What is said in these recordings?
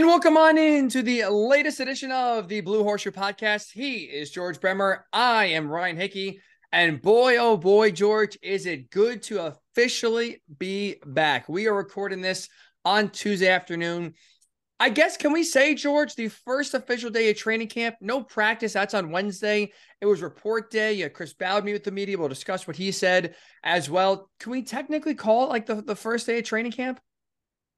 And welcome on into the latest edition of the Blue Horseshoe Podcast. He is George Bremer. I am Ryan Hickey. And boy, oh boy, George, is it good to officially be back. We are recording this on Tuesday afternoon. I guess, can we say, George, the first official day of training camp? No practice. That's on Wednesday. It was report day. Chris Ballard me with the media. We'll discuss what he said as well. Can we technically call it like the, the first day of training camp?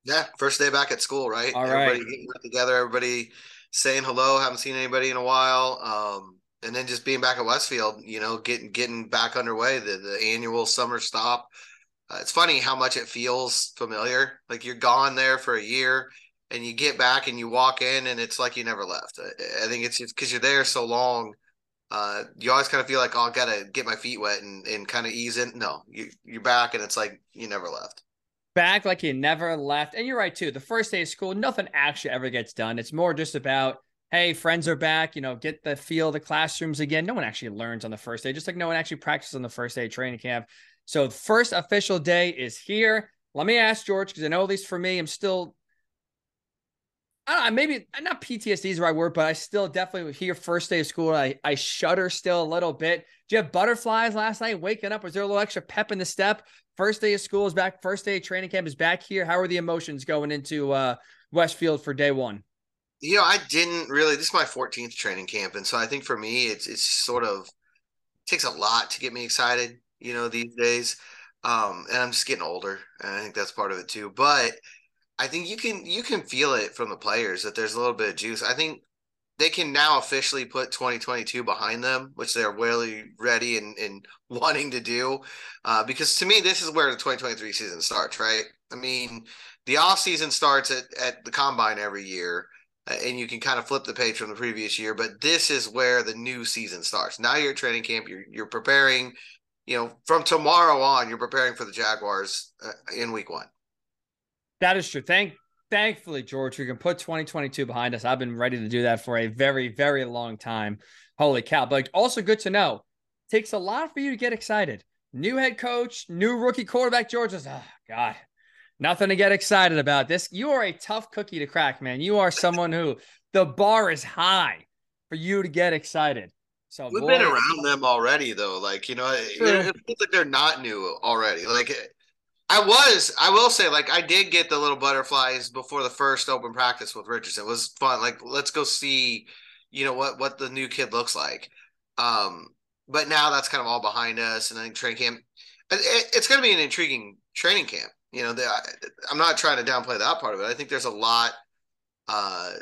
Yeah, first day back at school, right? All everybody right. getting together, everybody saying hello, haven't seen anybody in a while. Um, and then just being back at Westfield, you know, getting getting back underway, the the annual summer stop. Uh, it's funny how much it feels familiar. Like you're gone there for a year and you get back and you walk in and it's like you never left. I, I think it's just because you're there so long. Uh, you always kind of feel like, oh, I gotta get my feet wet and, and kind of ease in. No, you you're back and it's like you never left back like you never left. And you're right too. The first day of school, nothing actually ever gets done. It's more just about, hey, friends are back. You know, get the feel of the classrooms again. No one actually learns on the first day, just like no one actually practices on the first day of training camp. So first official day is here. Let me ask George because I know at least for me, I'm still. I don't know, maybe not PTSD is the right word, but I still definitely here first day of school. I, I shudder still a little bit. Do you have butterflies last night waking up? Was there a little extra pep in the step? First day of school is back. First day of training camp is back here. How are the emotions going into uh, Westfield for day one? You know, I didn't really. This is my 14th training camp, and so I think for me, it's it's sort of it takes a lot to get me excited. You know, these days, um, and I'm just getting older, and I think that's part of it too. But I think you can you can feel it from the players that there's a little bit of juice. I think they can now officially put 2022 behind them, which they're really ready and, and wanting to do. Uh, because to me, this is where the 2023 season starts, right? I mean, the off season starts at, at the combine every year, uh, and you can kind of flip the page from the previous year. But this is where the new season starts. Now you're at training camp. You're you're preparing. You know, from tomorrow on, you're preparing for the Jaguars uh, in Week One. That is true. Thank thankfully, George, we can put 2022 behind us. I've been ready to do that for a very, very long time. Holy cow. But also good to know. Takes a lot for you to get excited. New head coach, new rookie quarterback, George is, oh, God, nothing to get excited about. This, you are a tough cookie to crack, man. You are someone who the bar is high for you to get excited. So we've boy, been around them already, though. Like, you know, it, it feels like they're not new already. Like, I was. I will say, like, I did get the little butterflies before the first open practice with Richardson. It was fun. Like, let's go see, you know, what what the new kid looks like. Um, but now that's kind of all behind us, and I think training camp. It, it's going to be an intriguing training camp. You know, the, I'm not trying to downplay that part of it. I think there's a lot uh,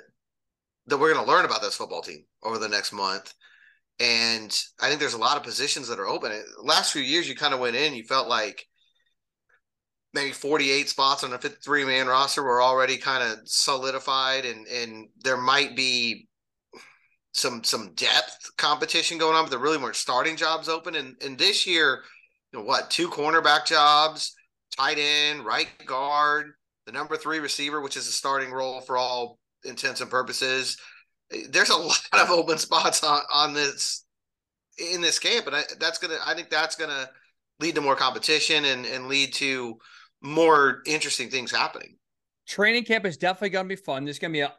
that we're going to learn about this football team over the next month. And I think there's a lot of positions that are open. Last few years, you kind of went in, you felt like maybe 48 spots on a 53 man roster were already kind of solidified and and there might be some some depth competition going on but there really weren't starting jobs open. And and this year you know what two cornerback jobs tight end right guard the number three receiver which is a starting role for all intents and purposes. There's a lot of open spots on on this in this camp and I, that's gonna i think that's gonna lead to more competition and and lead to more interesting things happening. Training camp is definitely going to be fun. There's going to be a,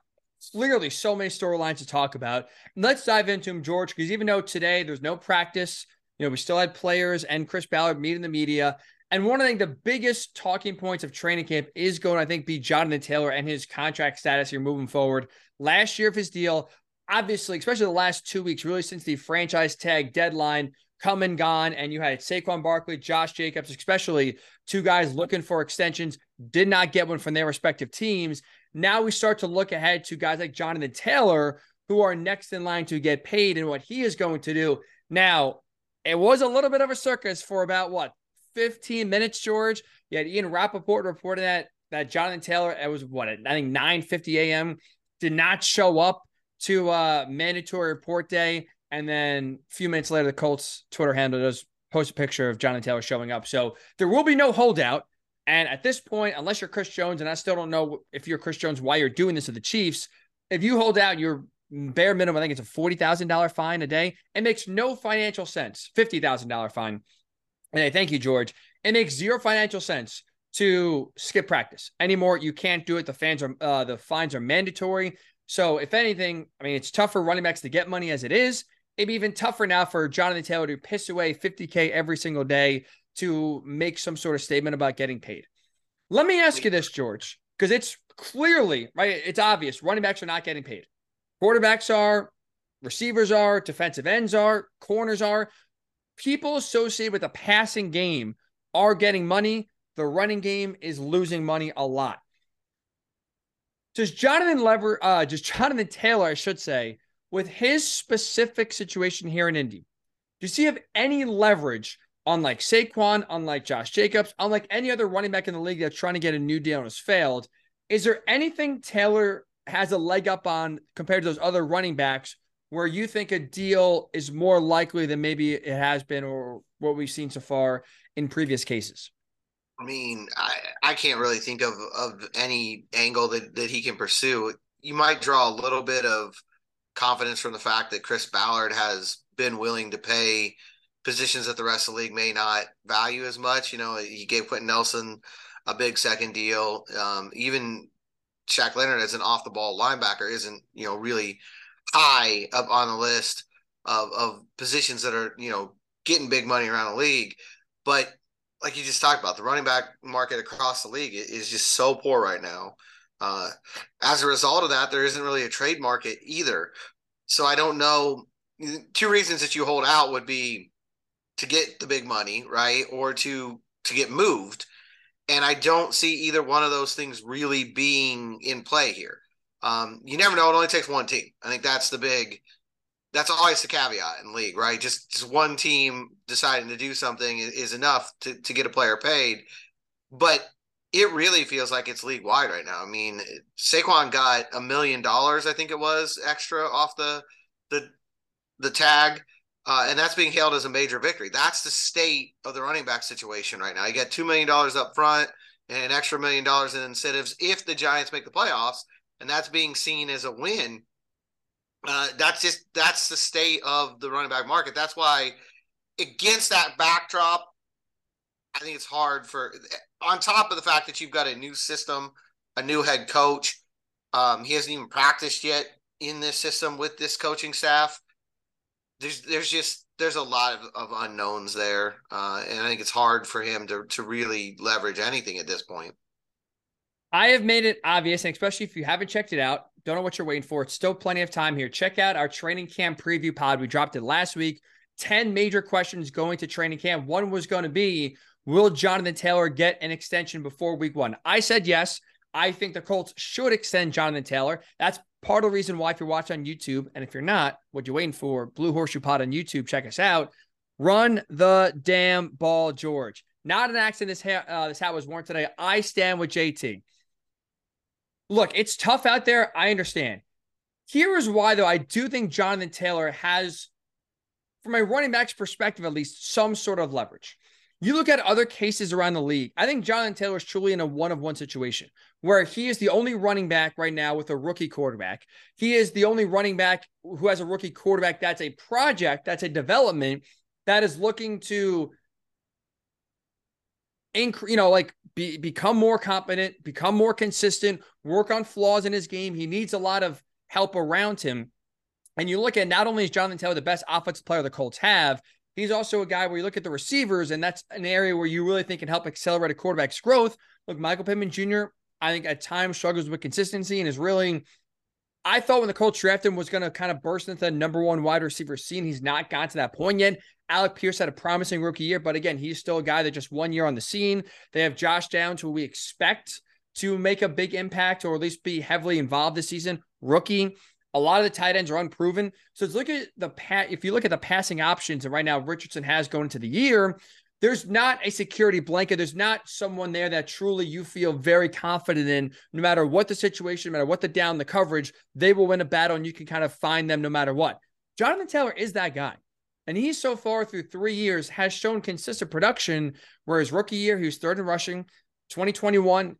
clearly so many storylines to talk about. let's dive into them, George, because even though today there's no practice, you know, we still had players and Chris Ballard meeting the media. And one of the, the biggest talking points of training camp is going, to, I think, be Jonathan Taylor and his contract status here moving forward. Last year of his deal, obviously, especially the last two weeks, really since the franchise tag deadline, come and gone, and you had Saquon Barkley, Josh Jacobs, especially two guys looking for extensions, did not get one from their respective teams. Now we start to look ahead to guys like Jonathan Taylor, who are next in line to get paid and what he is going to do. Now, it was a little bit of a circus for about what 15 minutes, George. You had Ian Rapoport reporting that that Jonathan Taylor, it was what I think 9 50 a.m. did not show up to uh mandatory report day. And then a few minutes later, the Colts Twitter handle does post a picture of Jonathan Taylor showing up. So there will be no holdout. And at this point, unless you're Chris Jones, and I still don't know if you're Chris Jones why you're doing this to the Chiefs, if you hold out your bare minimum, I think it's a forty thousand dollar fine a day. It makes no financial sense. Fifty thousand dollar fine. And I thank you, George. It makes zero financial sense to skip practice anymore. You can't do it. The fans are uh, the fines are mandatory. So if anything, I mean, it's tough for running backs to get money as it is. It'd be even tougher now for Jonathan Taylor to piss away 50k every single day to make some sort of statement about getting paid. Let me ask you this, George, because it's clearly right. It's obvious running backs are not getting paid. Quarterbacks are, receivers are, defensive ends are, corners are. People associated with the passing game are getting money. The running game is losing money a lot. Does Jonathan Lever, uh, does Jonathan Taylor, I should say, with his specific situation here in Indy, does he have any leverage unlike Saquon, unlike Josh Jacobs, unlike any other running back in the league that's trying to get a new deal and has failed? Is there anything Taylor has a leg up on compared to those other running backs where you think a deal is more likely than maybe it has been or what we've seen so far in previous cases? I mean, I, I can't really think of, of any angle that, that he can pursue. You might draw a little bit of confidence from the fact that Chris Ballard has been willing to pay positions that the rest of the league may not value as much. You know, he gave Quenton Nelson a big second deal. Um, even Shaq Leonard as an off the ball linebacker isn't, you know, really high up on the list of, of positions that are, you know, getting big money around the league. But like you just talked about, the running back market across the league is just so poor right now. Uh, as a result of that, there isn't really a trade market either. So I don't know. Two reasons that you hold out would be to get the big money, right, or to to get moved. And I don't see either one of those things really being in play here. Um, you never know; it only takes one team. I think that's the big that's always the caveat in league, right? Just, just one team deciding to do something is, is enough to, to get a player paid. But it really feels like it's league wide right now. I mean, Saquon got a million dollars, I think it was, extra off the the the tag, uh, and that's being hailed as a major victory. That's the state of the running back situation right now. You get two million dollars up front and an extra million dollars in incentives if the Giants make the playoffs, and that's being seen as a win uh, that's just that's the state of the running back market. That's why against that backdrop, I think it's hard for on top of the fact that you've got a new system, a new head coach. Um, he hasn't even practiced yet in this system with this coaching staff. There's there's just there's a lot of, of unknowns there, uh, and I think it's hard for him to to really leverage anything at this point. I have made it obvious, and especially if you haven't checked it out, don't know what you're waiting for. It's still plenty of time here. Check out our training camp preview pod. We dropped it last week. 10 major questions going to training camp. One was going to be Will Jonathan Taylor get an extension before week one? I said yes. I think the Colts should extend Jonathan Taylor. That's part of the reason why, if you're watching on YouTube, and if you're not, what you waiting for? Blue Horseshoe Pod on YouTube. Check us out. Run the damn ball, George. Not an accident. This hat, uh, this hat was worn today. I stand with JT look, it's tough out there. I understand. Here is why, though, I do think Jonathan Taylor has, from a running back's perspective at least, some sort of leverage. You look at other cases around the league. I think Jonathan Taylor is truly in a one of one situation where he is the only running back right now with a rookie quarterback. He is the only running back who has a rookie quarterback that's a project, that's a development that is looking to increase, you know, like be, become more competent, become more consistent, work on flaws in his game. He needs a lot of help around him. And you look at not only is Jonathan Taylor the best offensive player the Colts have, he's also a guy where you look at the receivers, and that's an area where you really think can help accelerate a quarterback's growth. Look, Michael Pittman Jr., I think at times struggles with consistency and is really. I thought when the Colts drafted him was going to kind of burst into the number one wide receiver scene. He's not gotten to that point yet. Alec Pierce had a promising rookie year, but again, he's still a guy that just one year on the scene. They have Josh Downs, who we expect to make a big impact or at least be heavily involved this season. Rookie. A lot of the tight ends are unproven. So look at the pat. If you look at the passing options, and right now Richardson has going into the year, there's not a security blanket. There's not someone there that truly you feel very confident in, no matter what the situation, no matter what the down, the coverage, they will win a battle and you can kind of find them no matter what. Jonathan Taylor is that guy. And he so far through three years has shown consistent production. Whereas rookie year, he was third in rushing. 2021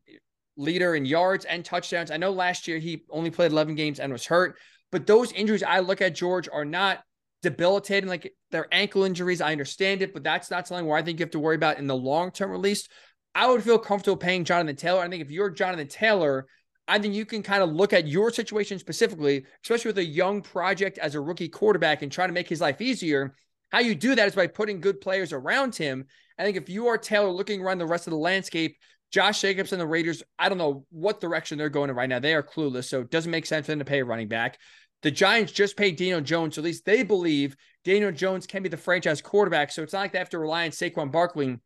leader in yards and touchdowns. I know last year he only played 11 games and was hurt, but those injuries I look at George are not debilitating like their ankle injuries. I understand it, but that's not something where I think you have to worry about in the long term at least. I would feel comfortable paying Jonathan Taylor. I think if you're Jonathan Taylor, I think you can kind of look at your situation specifically, especially with a young project as a rookie quarterback and trying to make his life easier. How you do that is by putting good players around him. I think if you are Taylor looking around the rest of the landscape, Josh Jacobs and the Raiders, I don't know what direction they're going in right now. They are clueless. So it doesn't make sense for them to pay a running back. The Giants just paid Daniel Jones. So at least they believe Daniel Jones can be the franchise quarterback. So it's not like they have to rely on Saquon Barkley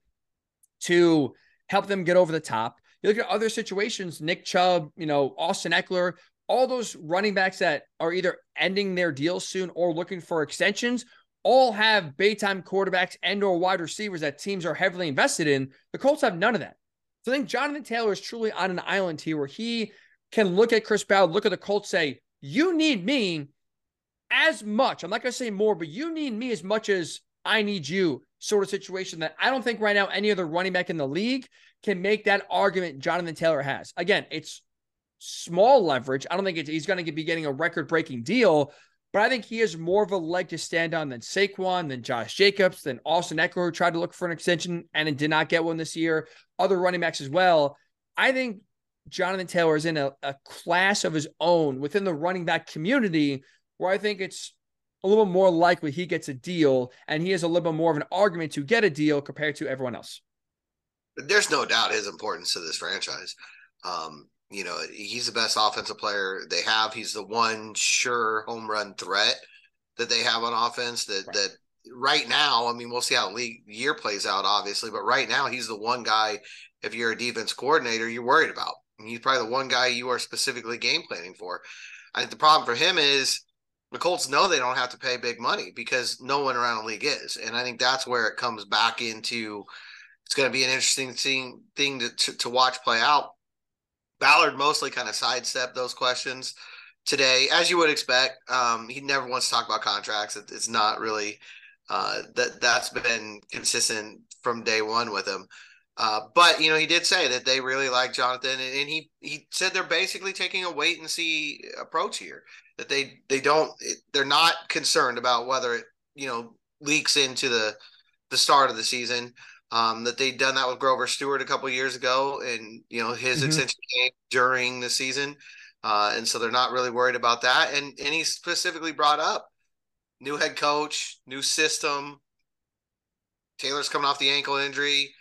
to help them get over the top. You look at other situations, Nick Chubb, you know, Austin Ekeler, all those running backs that are either ending their deals soon or looking for extensions all have Baytime quarterbacks and or wide receivers that teams are heavily invested in. The Colts have none of that. So I think Jonathan Taylor is truly on an island here where he can look at Chris Ballard, look at the Colts, say, you need me as much. I'm not going to say more, but you need me as much as I need you sort of situation that I don't think right now any other running back in the league can make that argument Jonathan Taylor has. Again, it's small leverage. I don't think he's going to be getting a record breaking deal, but I think he has more of a leg to stand on than Saquon, than Josh Jacobs, than Austin Ekeler, who tried to look for an extension and did not get one this year. Other running backs as well. I think Jonathan Taylor is in a, a class of his own within the running back community where I think it's a little more likely he gets a deal and he has a little bit more of an argument to get a deal compared to everyone else. There's no doubt his importance to this franchise. Um, you know, he's the best offensive player they have. He's the one sure home run threat that they have on offense that right. that right now, I mean, we'll see how league year plays out, obviously, but right now he's the one guy, if you're a defense coordinator, you're worried about. he's probably the one guy you are specifically game planning for. I think the problem for him is the Colts know they don't have to pay big money because no one around the league is. And I think that's where it comes back into it's going to be an interesting thing, thing to, to, to watch play out. Ballard mostly kind of sidestepped those questions today, as you would expect. Um, he never wants to talk about contracts. It, it's not really uh, that that's been consistent from day one with him. Uh, but you know, he did say that they really like Jonathan, and, and, he he said they're basically taking a wait and see approach here. That they they don't they're not concerned about whether it you know leaks into the the start of the season. Um, that they'd done that with Grover Stewart a couple years ago, and you know his mm-hmm. extension came during the season, uh, and so they're not really worried about that. And and he specifically brought up new head coach, new system. Taylor's coming off the ankle injury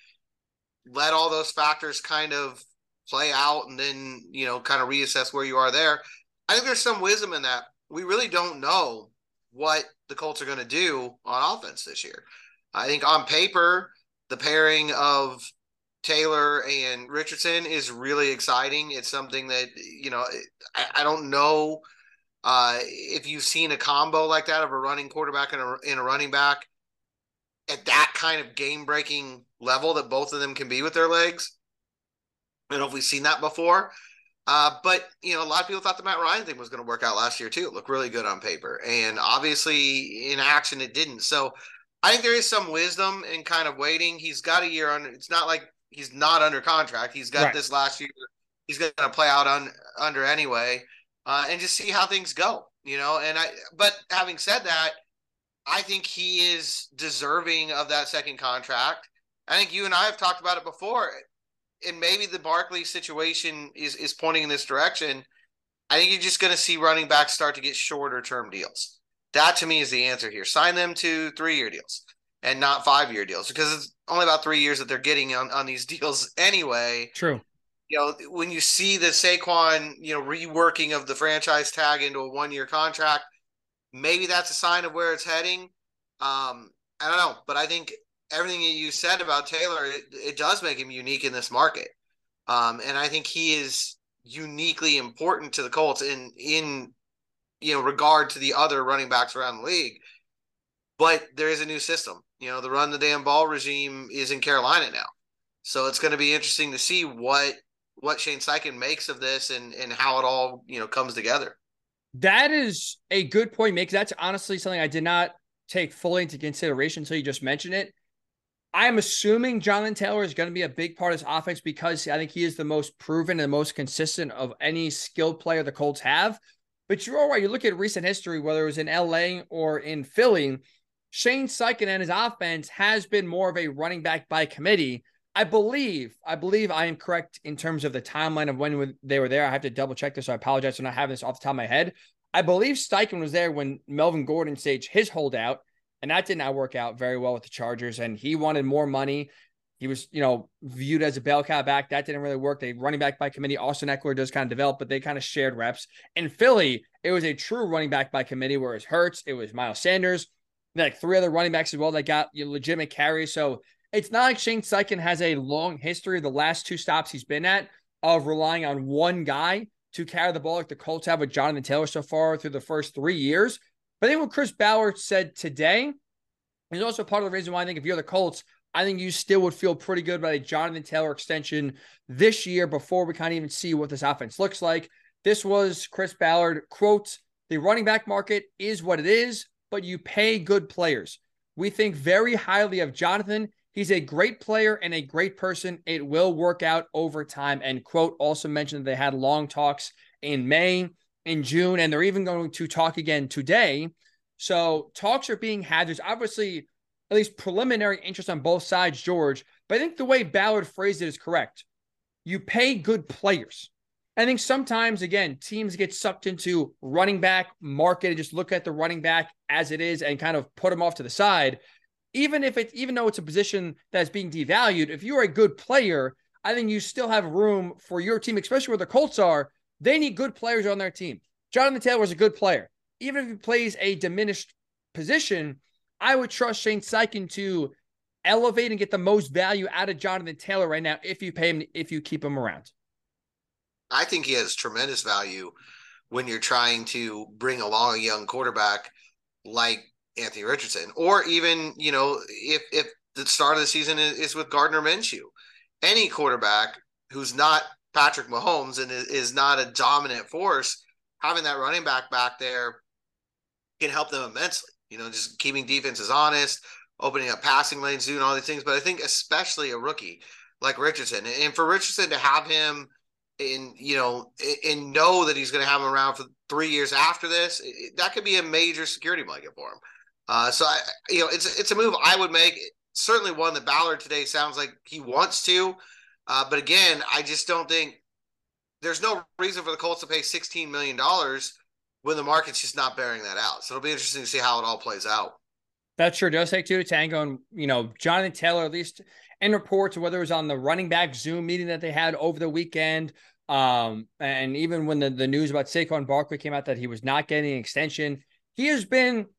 let all those factors kind of play out and then, you know, kind of reassess where you are there. I think there's some wisdom in that. We really don't know what the Colts are going to do on offense this year. I think on paper, the pairing of Taylor and Richardson is really exciting. It's something that, you know, I, I don't know uh, if you've seen a combo like that of a running quarterback and a, and a running back at that kind of game breaking level that both of them can be with their legs. I don't know if we've seen that before. Uh, but you know, a lot of people thought the Matt Ryan thing was going to work out last year too. It looked really good on paper, and obviously in action it didn't. So I think there is some wisdom in kind of waiting. He's got a year on. It's not like he's not under contract. He's got right. this last year. He's going to play out on under anyway, uh, and just see how things go. You know, and I. But having said that, I think he is deserving of that second contract. I think you and I have talked about it before, and maybe the Barkley situation is is pointing in this direction. I think you're just going to see running backs start to get shorter term deals. That to me is the answer here. Sign them to three year deals and not five year deals because it's only about three years that they're getting on, on these deals anyway. True. You know, when you see the Saquon, you know, reworking of the franchise tag into a one year contract, maybe that's a sign of where it's heading. Um, I don't know, but I think everything that you said about Taylor, it, it does make him unique in this market. Um, and I think he is uniquely important to the Colts in in you know regard to the other running backs around the league. But there is a new system. You know, the run the damn ball regime is in Carolina now. So it's going to be interesting to see what what Shane Steichen makes of this and and how it all, you know, comes together. That is a good point, Make That's honestly something I did not take fully into consideration until you just mentioned it. I'm assuming Jonathan Taylor is going to be a big part of this offense because I think he is the most proven and the most consistent of any skilled player the Colts have. But you're all right. You look at recent history, whether it was in LA or in Philly, Shane Steichen and his offense has been more of a running back by committee. I believe, I believe I am correct in terms of the timeline of when they were there. I have to double check this, so I apologize for not having this off the top of my head. I believe Steichen was there when Melvin Gordon staged his holdout, and that did not work out very well with the Chargers. And he wanted more money. He was, you know, viewed as a bell cow back. That didn't really work. They running back by committee. Austin Ekeler does kind of develop, but they kind of shared reps. In Philly, it was a true running back by committee, where it was Hurts, it was Miles Sanders, like three other running backs as well that got legitimate carries. So it's not like Shane Steichen has a long history the last two stops he's been at of relying on one guy to carry the ball like the Colts have with Jonathan Taylor so far through the first three years. But I think what Chris Ballard said today is also part of the reason why I think if you're the Colts, I think you still would feel pretty good about a Jonathan Taylor extension this year before we kind of even see what this offense looks like. This was Chris Ballard, quote, the running back market is what it is, but you pay good players. We think very highly of Jonathan. He's a great player and a great person. It will work out over time. And quote also mentioned they had long talks in May, in June, and they're even going to talk again today. So talks are being had. There's obviously at least preliminary interest on both sides, George. But I think the way Ballard phrased it is correct. You pay good players. I think sometimes, again, teams get sucked into running back market and just look at the running back as it is and kind of put them off to the side. Even if it's even though it's a position that's being devalued, if you're a good player, I think you still have room for your team, especially where the Colts are. They need good players on their team. Jonathan Taylor is a good player. Even if he plays a diminished position, I would trust Shane Steichen to elevate and get the most value out of Jonathan Taylor right now if you pay him, if you keep him around. I think he has tremendous value when you're trying to bring along a young quarterback like Anthony Richardson, or even you know if if the start of the season is, with Gardner Minshew, any quarterback who's not Patrick Mahomes and is not a dominant force, having that running back back there can help them immensely you know, just keeping defenses honest, opening up passing lanes, doing all these things. But I think especially a rookie like Richardson, and for Richardson to have him in, you know, and know that he's going to have him around for three years after this, that could be a major security blanket for him. Uh, so I, you know, it's it's a move I would make. Certainly one that Ballard today sounds like he wants to, uh, but again, I just don't think there's no reason for the Colts to pay 16 million dollars when the market's just not bearing that out. So it'll be interesting to see how it all plays out. That sure does take two to tango. And, you know, Jonathan Taylor, at least in reports, whether it was on the running back Zoom meeting that they had over the weekend, um, and even when the, the news about Saquon Barkley came out that he was not getting an extension, he has been.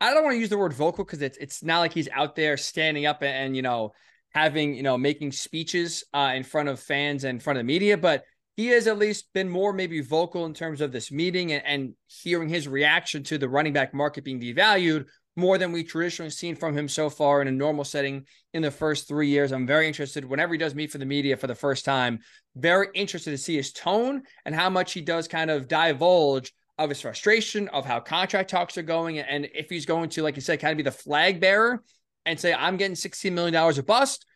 I don't want to use the word vocal because it's it's not like he's out there standing up and, and you know having you know making speeches uh, in front of fans and in front of the media, but he has at least been more maybe vocal in terms of this meeting and, and hearing his reaction to the running back market being devalued more than we traditionally seen from him so far in a normal setting in the first three years. I'm very interested whenever he does meet for the media for the first time. Very interested to see his tone and how much he does kind of divulge of his frustration of how contract talks are going, and if he's going to, like you said, kind of be the flag bearer and say, "I'm getting 16 million dollars a bust,"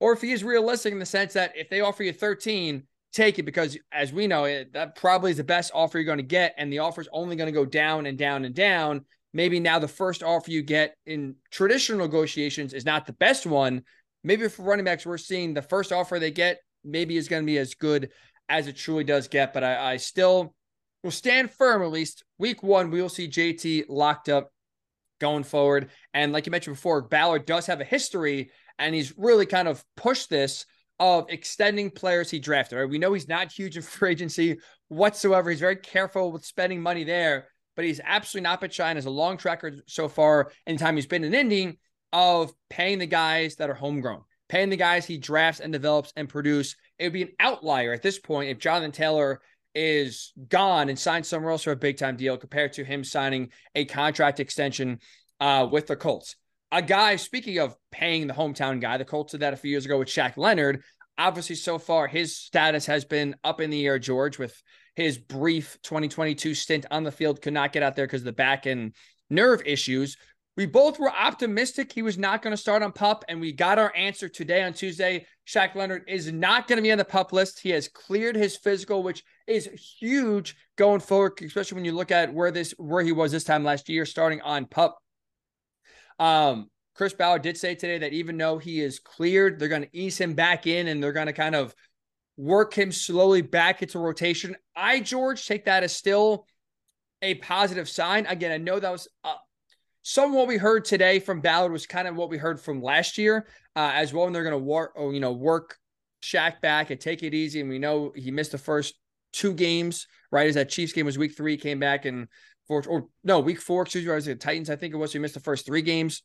or if he is realistic in the sense that if they offer you 13, take it because, as we know, it, that probably is the best offer you're going to get, and the offer is only going to go down and down and down. Maybe now the first offer you get in traditional negotiations is not the best one. Maybe for running backs, we're seeing the first offer they get maybe is going to be as good as it truly does get. But I, I still will stand firm. At least week one, we will see JT locked up going forward. And like you mentioned before, Ballard does have a history, and he's really kind of pushed this of extending players he drafted. Right? We know he's not huge in free agency whatsoever. He's very careful with spending money there, but he's absolutely not been shy and has a long track record so far in time he's been in Indy of paying the guys that are homegrown, paying the guys he drafts and develops and produce. It would be an outlier at this point if Jonathan Taylor is gone and signed somewhere else for a big time deal compared to him signing a contract extension uh, with the Colts a guy, speaking of paying the hometown guy, the Colts did that a few years ago with Shaq Leonard. Obviously, so far, his status has been up in the air, George, with his brief 2022 stint on the field, could not get out there because of the back and nerve issues. We both were optimistic he was not going to start on pup, and we got our answer today on Tuesday. Shaq Leonard is not going to be on the pup list. He has cleared his physical, which is huge going forward, especially when you look at where this where he was this time last year, starting on pup. Um, Chris Ballard did say today that even though he is cleared, they're going to ease him back in and they're going to kind of work him slowly back into rotation. I, George, take that as still a positive sign. Again, I know that was uh, some what we heard today from Ballard was kind of what we heard from last year uh, as well. And they're going to work, oh, you know, work Shaq back and take it easy. And we know he missed the first two games, right? As that Chiefs game was week three, came back and four, or no, week four, excuse me, I was the Titans, I think it was. He missed the first three games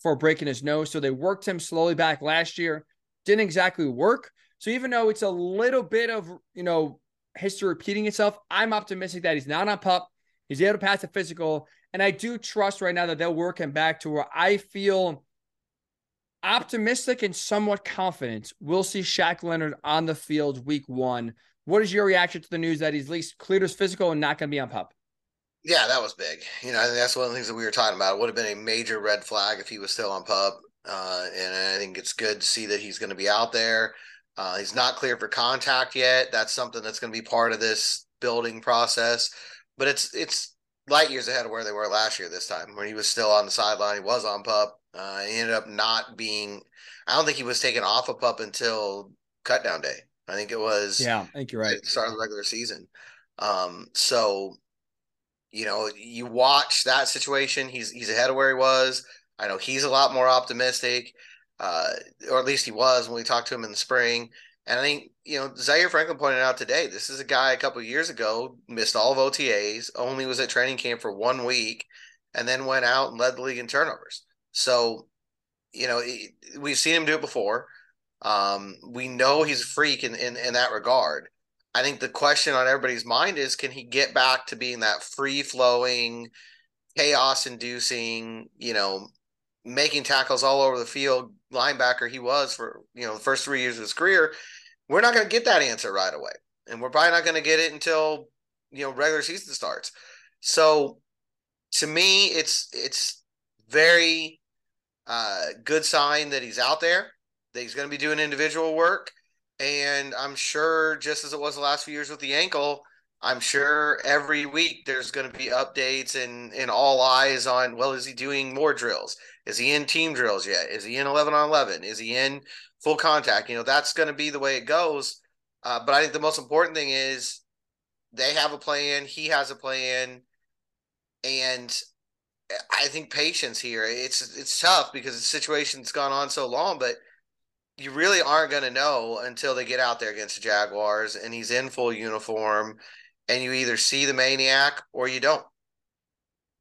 for breaking his nose. So they worked him slowly back last year. Didn't exactly work. So even though it's a little bit of, you know, history repeating itself, I'm optimistic that he's not on pup. He's able to pass the physical. And I do trust right now that they'll work him back to where I feel optimistic and somewhat confident we'll see Shaq Leonard on the field week one. What is your reaction to the news that he's at least cleared his physical and not going to be on pup? Yeah, that was big. You know, I think that's one of the things that we were talking about. It would have been a major red flag if he was still on pup. Uh, and I think it's good to see that he's going to be out there. Uh, he's not cleared for contact yet. That's something that's going to be part of this building process. But it's it's light years ahead of where they were last year. This time, when he was still on the sideline, he was on pup. Uh, he ended up not being. I don't think he was taken off of pup until cut down day. I think it was. Yeah, I think you're right. Start of the regular season. Um, so you know, you watch that situation. He's he's ahead of where he was. I know he's a lot more optimistic, uh, or at least he was when we talked to him in the spring. And I think you know Zaire Franklin pointed out today. This is a guy a couple years ago missed all of OTAs, only was at training camp for one week, and then went out and led the league in turnovers. So, you know, we've seen him do it before. Um, we know he's a freak in, in, in that regard. I think the question on everybody's mind is can he get back to being that free flowing, chaos inducing, you know, making tackles all over the field linebacker he was for, you know, the first three years of his career? We're not going to get that answer right away. And we're probably not going to get it until, you know, regular season starts. So to me, it's, it's very uh, good sign that he's out there, that he's going to be doing individual work and I'm sure, just as it was the last few years with the ankle, I'm sure every week there's going to be updates and, and all eyes on, well, is he doing more drills? Is he in team drills yet? Is he in 11 on 11? Is he in full contact? You know, that's going to be the way it goes. Uh, but I think the most important thing is they have a plan, he has a plan, and I think patience here. It's it's tough because the situation's gone on so long, but – you really aren't going to know until they get out there against the Jaguars and he's in full uniform and you either see the maniac or you don't.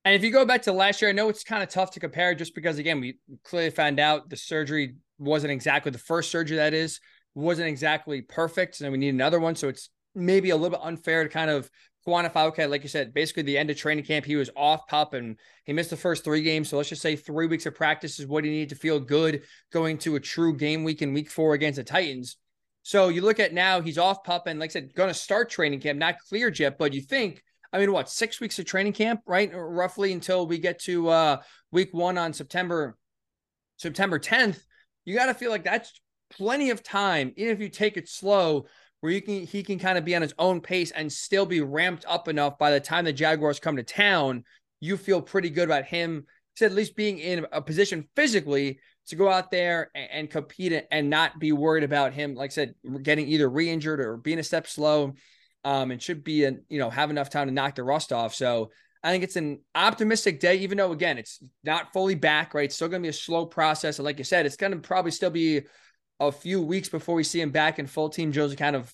And if you go back to last year, I know it's kind of tough to compare just because, again, we clearly found out the surgery wasn't exactly the first surgery that is, wasn't exactly perfect. And we need another one. So it's maybe a little bit unfair to kind of quantify, okay, like you said, basically the end of training camp, he was off pup and he missed the first three games. So let's just say three weeks of practice is what he needed to feel good going to a true game week in week four against the Titans. So you look at now, he's off pup and like I said, going to start training camp, not cleared yet, but you think, I mean, what, six weeks of training camp, right? Roughly until we get to uh week one on September, September 10th. You got to feel like that's plenty of time, even if you take it slow where you can he can kind of be on his own pace and still be ramped up enough by the time the Jaguars come to town, you feel pretty good about him at least being in a position physically to go out there and, and compete and not be worried about him, like I said, getting either re-injured or being a step slow. Um, and should be a, you know, have enough time to knock the rust off. So I think it's an optimistic day, even though again, it's not fully back, right? It's still gonna be a slow process. And like you said, it's gonna probably still be a few weeks before we see him back in full team Josie kind of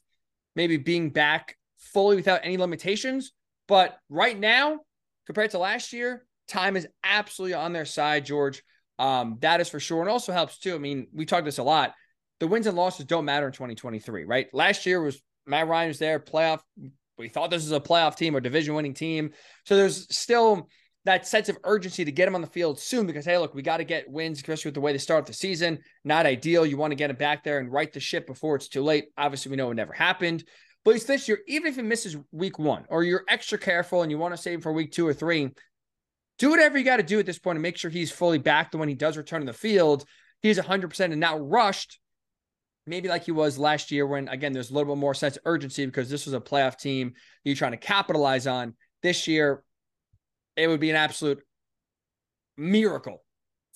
maybe being back fully without any limitations. But right now, compared to last year, time is absolutely on their side, George. Um, that is for sure. And also helps too. I mean, we talked this a lot. The wins and losses don't matter in 2023, right? Last year was Matt Ryan was there, playoff. We thought this was a playoff team or division winning team. So there's still that sense of urgency to get him on the field soon because hey, look, we got to get wins, especially with the way they start the season. Not ideal. You want to get him back there and right the ship before it's too late. Obviously, we know it never happened. But it's this year, even if he misses week one or you're extra careful and you want to save him for week two or three, do whatever you got to do at this point to make sure he's fully back. The when he does return to the field, he's 100% and not rushed, maybe like he was last year when, again, there's a little bit more sense of urgency because this was a playoff team you're trying to capitalize on. This year, it would be an absolute miracle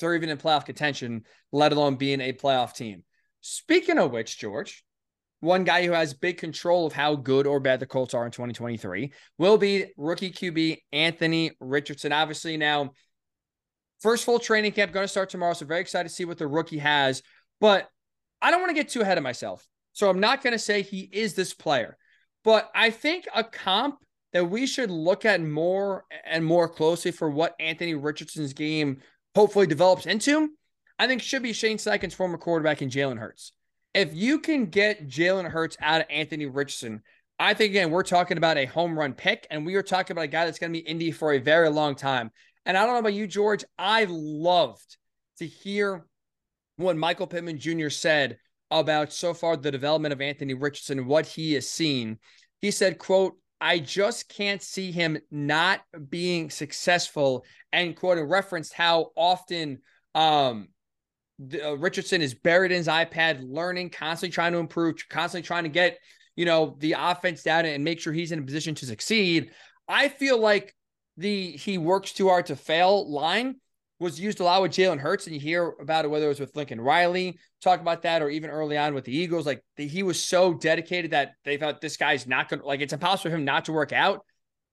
they're even in playoff contention, let alone being a playoff team. Speaking of which, George, one guy who has big control of how good or bad the Colts are in 2023 will be rookie QB Anthony Richardson. Obviously, now first full training camp going to start tomorrow, so very excited to see what the rookie has. But I don't want to get too ahead of myself, so I'm not going to say he is this player. But I think a comp that we should look at more and more closely for what Anthony Richardson's game hopefully develops into, I think should be Shane Steichen's former quarterback in Jalen Hurts if you can get Jalen Hurts out of Anthony Richardson, I think again we're talking about a home run pick, and we are talking about a guy that's going to be Indy for a very long time. And I don't know about you, George. I loved to hear what Michael Pittman Jr. said about so far the development of Anthony Richardson and what he has seen. He said, "quote I just can't see him not being successful." And and referenced how often um, uh, Richardson is buried in his iPad, learning, constantly trying to improve, constantly trying to get, you know, the offense down and make sure he's in a position to succeed. I feel like the he works too hard to fail line was used a lot with Jalen Hurts, and you hear about it whether it was with Lincoln Riley, talk about that, or even early on with the Eagles. Like the, he was so dedicated that they thought this guy's not going to like it's impossible for him not to work out.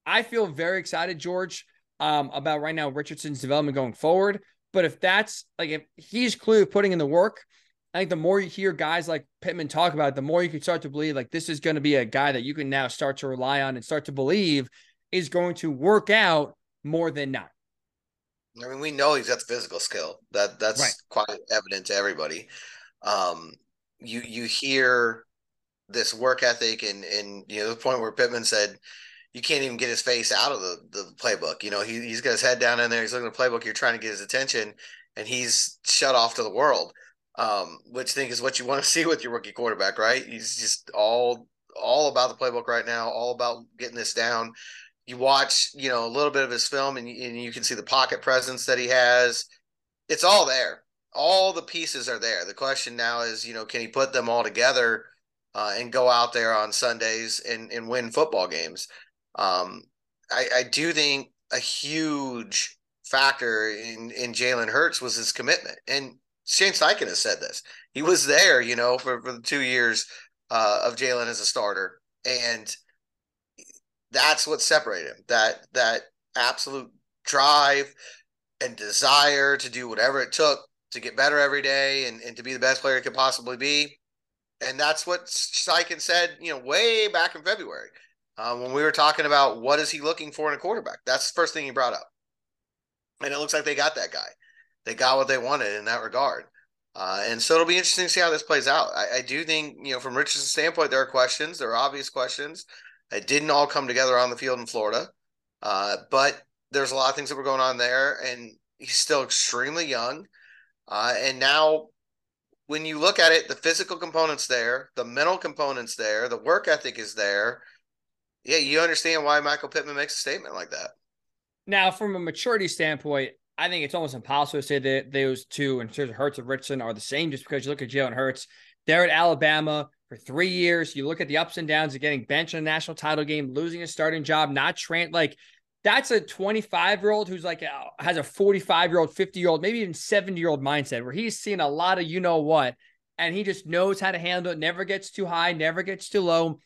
I feel very excited, George, um, about right now Richardson's development going forward. But if that's like if he's clearly putting in the work, I think the more you hear guys like Pittman talk about it, the more you can start to believe like this is going to be a guy that you can now start to rely on and start to believe is going to work out more than not. I mean, we know he's got the physical skill. That that's right. quite evident to everybody. Um, you you hear this work ethic and and you know the point where Pittman said you can't even get his face out of the, the playbook. You know, he, he's got his head down in there. He's looking at the playbook. You're trying to get his attention, and he's shut off to the world, um, which I think is what you want to see with your rookie quarterback, right? He's just all all about the playbook right now, all about getting this down. You watch, you know, a little bit of his film, and, and you can see the pocket presence that he has. It's all there. All the pieces are there. The question now is, you know, can he put them all together uh, and go out there on Sundays and, and win football games? Um, I, I do think a huge factor in in Jalen Hurts was his commitment, and Shane Steichen has said this. He was there, you know, for, for the two years uh, of Jalen as a starter, and that's what separated him. That that absolute drive and desire to do whatever it took to get better every day and, and to be the best player he could possibly be. And that's what Steichen said, you know, way back in February uh, when we were talking about what is he looking for in a quarterback. That's the first thing he brought up, and it looks like they got that guy. They got what they wanted in that regard. Uh, and so it'll be interesting to see how this plays out. I, I, do think, you know, from Richardson's standpoint, there are questions. There are obvious questions. It didn't all come together on the field in Florida, uh, but there's a lot of things that were going on there, and he's still extremely young. Uh, and now, when you look at it, the physical components there, the mental components there, the work ethic is there yeah, you understand why Michael Pittman makes a statement like that. Now, from a maturity standpoint, I think it's almost impossible to say that those two, in terms of Hurts and Richardson, are the same just because you look at Jalen Hurts. They're at Alabama for three years. You look at the ups and downs of getting benched in a national title game, losing a starting job, not trained. Like, that's a 25 year old who's like uh, has a 45 year old, 50 year old, maybe even 70 year old mindset where he's seen a lot of you know what, and he just knows how to handle it, never gets too high, never gets too low.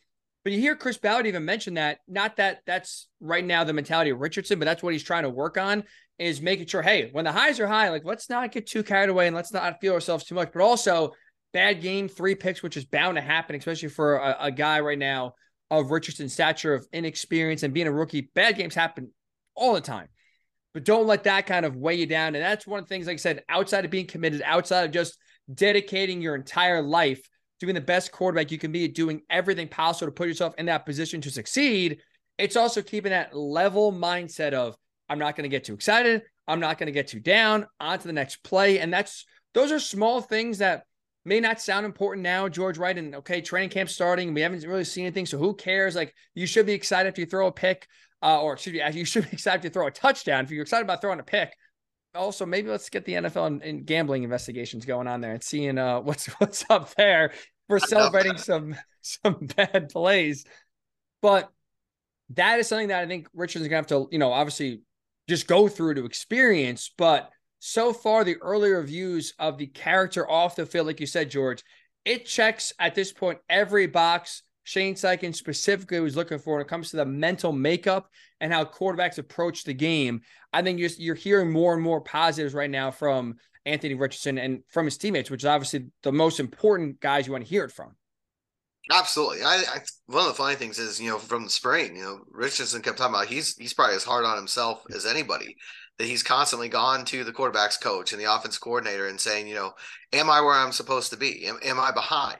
But you hear Chris Ballard even mention that, not that that's right now the mentality of Richardson, but that's what he's trying to work on is making sure, hey, when the highs are high, like let's not get too carried away and let's not feel ourselves too much. But also, bad game, three picks, which is bound to happen, especially for a, a guy right now of Richardson's stature of inexperience and being a rookie. Bad games happen all the time. But don't let that kind of weigh you down. And that's one of the things, like I said, outside of being committed, outside of just dedicating your entire life to being the best quarterback you can be, doing everything possible to put yourself in that position to succeed. It's also keeping that level mindset of I'm not going to get too excited. I'm not going to get too down. On to the next play. And that's those are small things that may not sound important now, George Wright. And okay, training camp starting. We haven't really seen anything. So who cares? Like you should be excited if you throw a pick, uh, or excuse me, you should be excited if you throw a touchdown. If you're excited about throwing a pick, also maybe let's get the NFL and, and, gambling investigations going on there and seeing uh, what's what's up there for celebrating some some bad plays. But that is something that I think Richardson's gonna have to, you know, obviously just go through to experience. But so far, the early reviews of the character off the field, like you said, George, it checks at this point every box Shane Steichen specifically was looking for when it comes to the mental makeup and how quarterbacks approach the game. I think you're, you're hearing more and more positives right now from Anthony Richardson and from his teammates, which is obviously the most important guys you want to hear it from. Absolutely. I, I, one of the funny things is, you know, from the spring, you know, Richardson kept talking about he's he's probably as hard on himself as anybody. That he's constantly gone to the quarterbacks coach and the offense coordinator and saying, you know, am I where I'm supposed to be? Am, am I behind?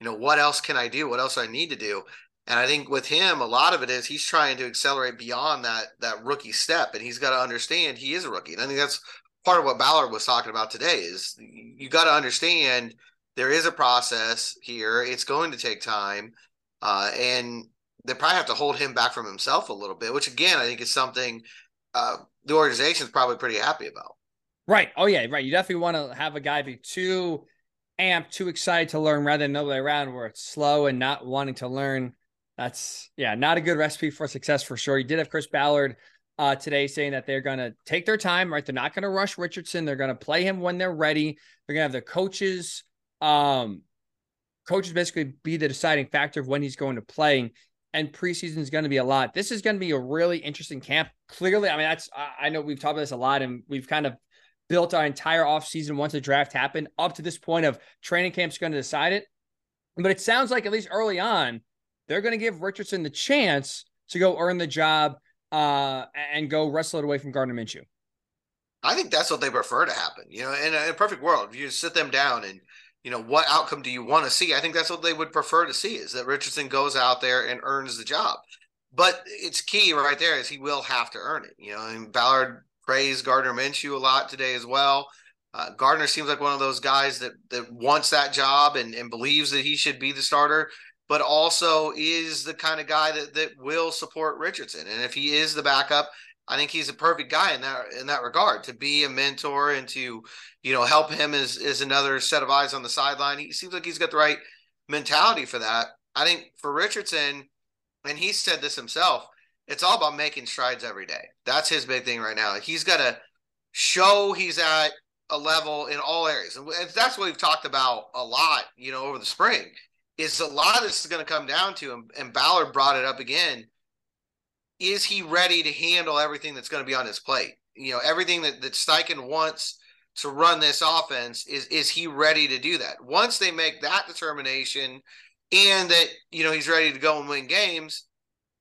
You know, what else can I do? What else I need to do? And I think with him, a lot of it is he's trying to accelerate beyond that that rookie step, and he's got to understand he is a rookie. And I think that's part of what Ballard was talking about today. Is you got to understand there is a process here. It's going to take time, uh, and they probably have to hold him back from himself a little bit. Which again, I think is something uh, the organization's probably pretty happy about. Right. Oh yeah. Right. You definitely want to have a guy be too amped, too excited to learn, rather than the other way around, where it's slow and not wanting to learn. That's yeah, not a good recipe for success for sure. You did have Chris Ballard uh, today saying that they're going to take their time, right? They're not going to rush Richardson. They're going to play him when they're ready. They're going to have the coaches um, coaches basically be the deciding factor of when he's going to play. And preseason is going to be a lot. This is going to be a really interesting camp. Clearly, I mean, that's I know we've talked about this a lot, and we've kind of built our entire offseason once the draft happened up to this point of training camp's going to decide it. But it sounds like at least early on, they're going to give Richardson the chance to go earn the job uh, and go wrestle it away from Gardner Minshew. I think that's what they prefer to happen. You know, in a, in a perfect world, you sit them down and you know, what outcome do you want to see? I think that's what they would prefer to see is that Richardson goes out there and earns the job. But it's key right there is he will have to earn it. You know, and Ballard praised Gardner Minshew a lot today as well. Uh, Gardner seems like one of those guys that that wants that job and, and believes that he should be the starter, but also is the kind of guy that that will support Richardson. And if he is the backup, I think he's a perfect guy in that in that regard to be a mentor and to you know help him as is another set of eyes on the sideline. He seems like he's got the right mentality for that. I think for Richardson, and he said this himself, it's all about making strides every day. That's his big thing right now. He's got to show he's at a level in all areas, and that's what we've talked about a lot. You know, over the spring, is a lot of this is going to come down to, and, and Ballard brought it up again is he ready to handle everything that's going to be on his plate? You know, everything that, that Steichen wants to run this offense, is is he ready to do that? Once they make that determination and that, you know, he's ready to go and win games,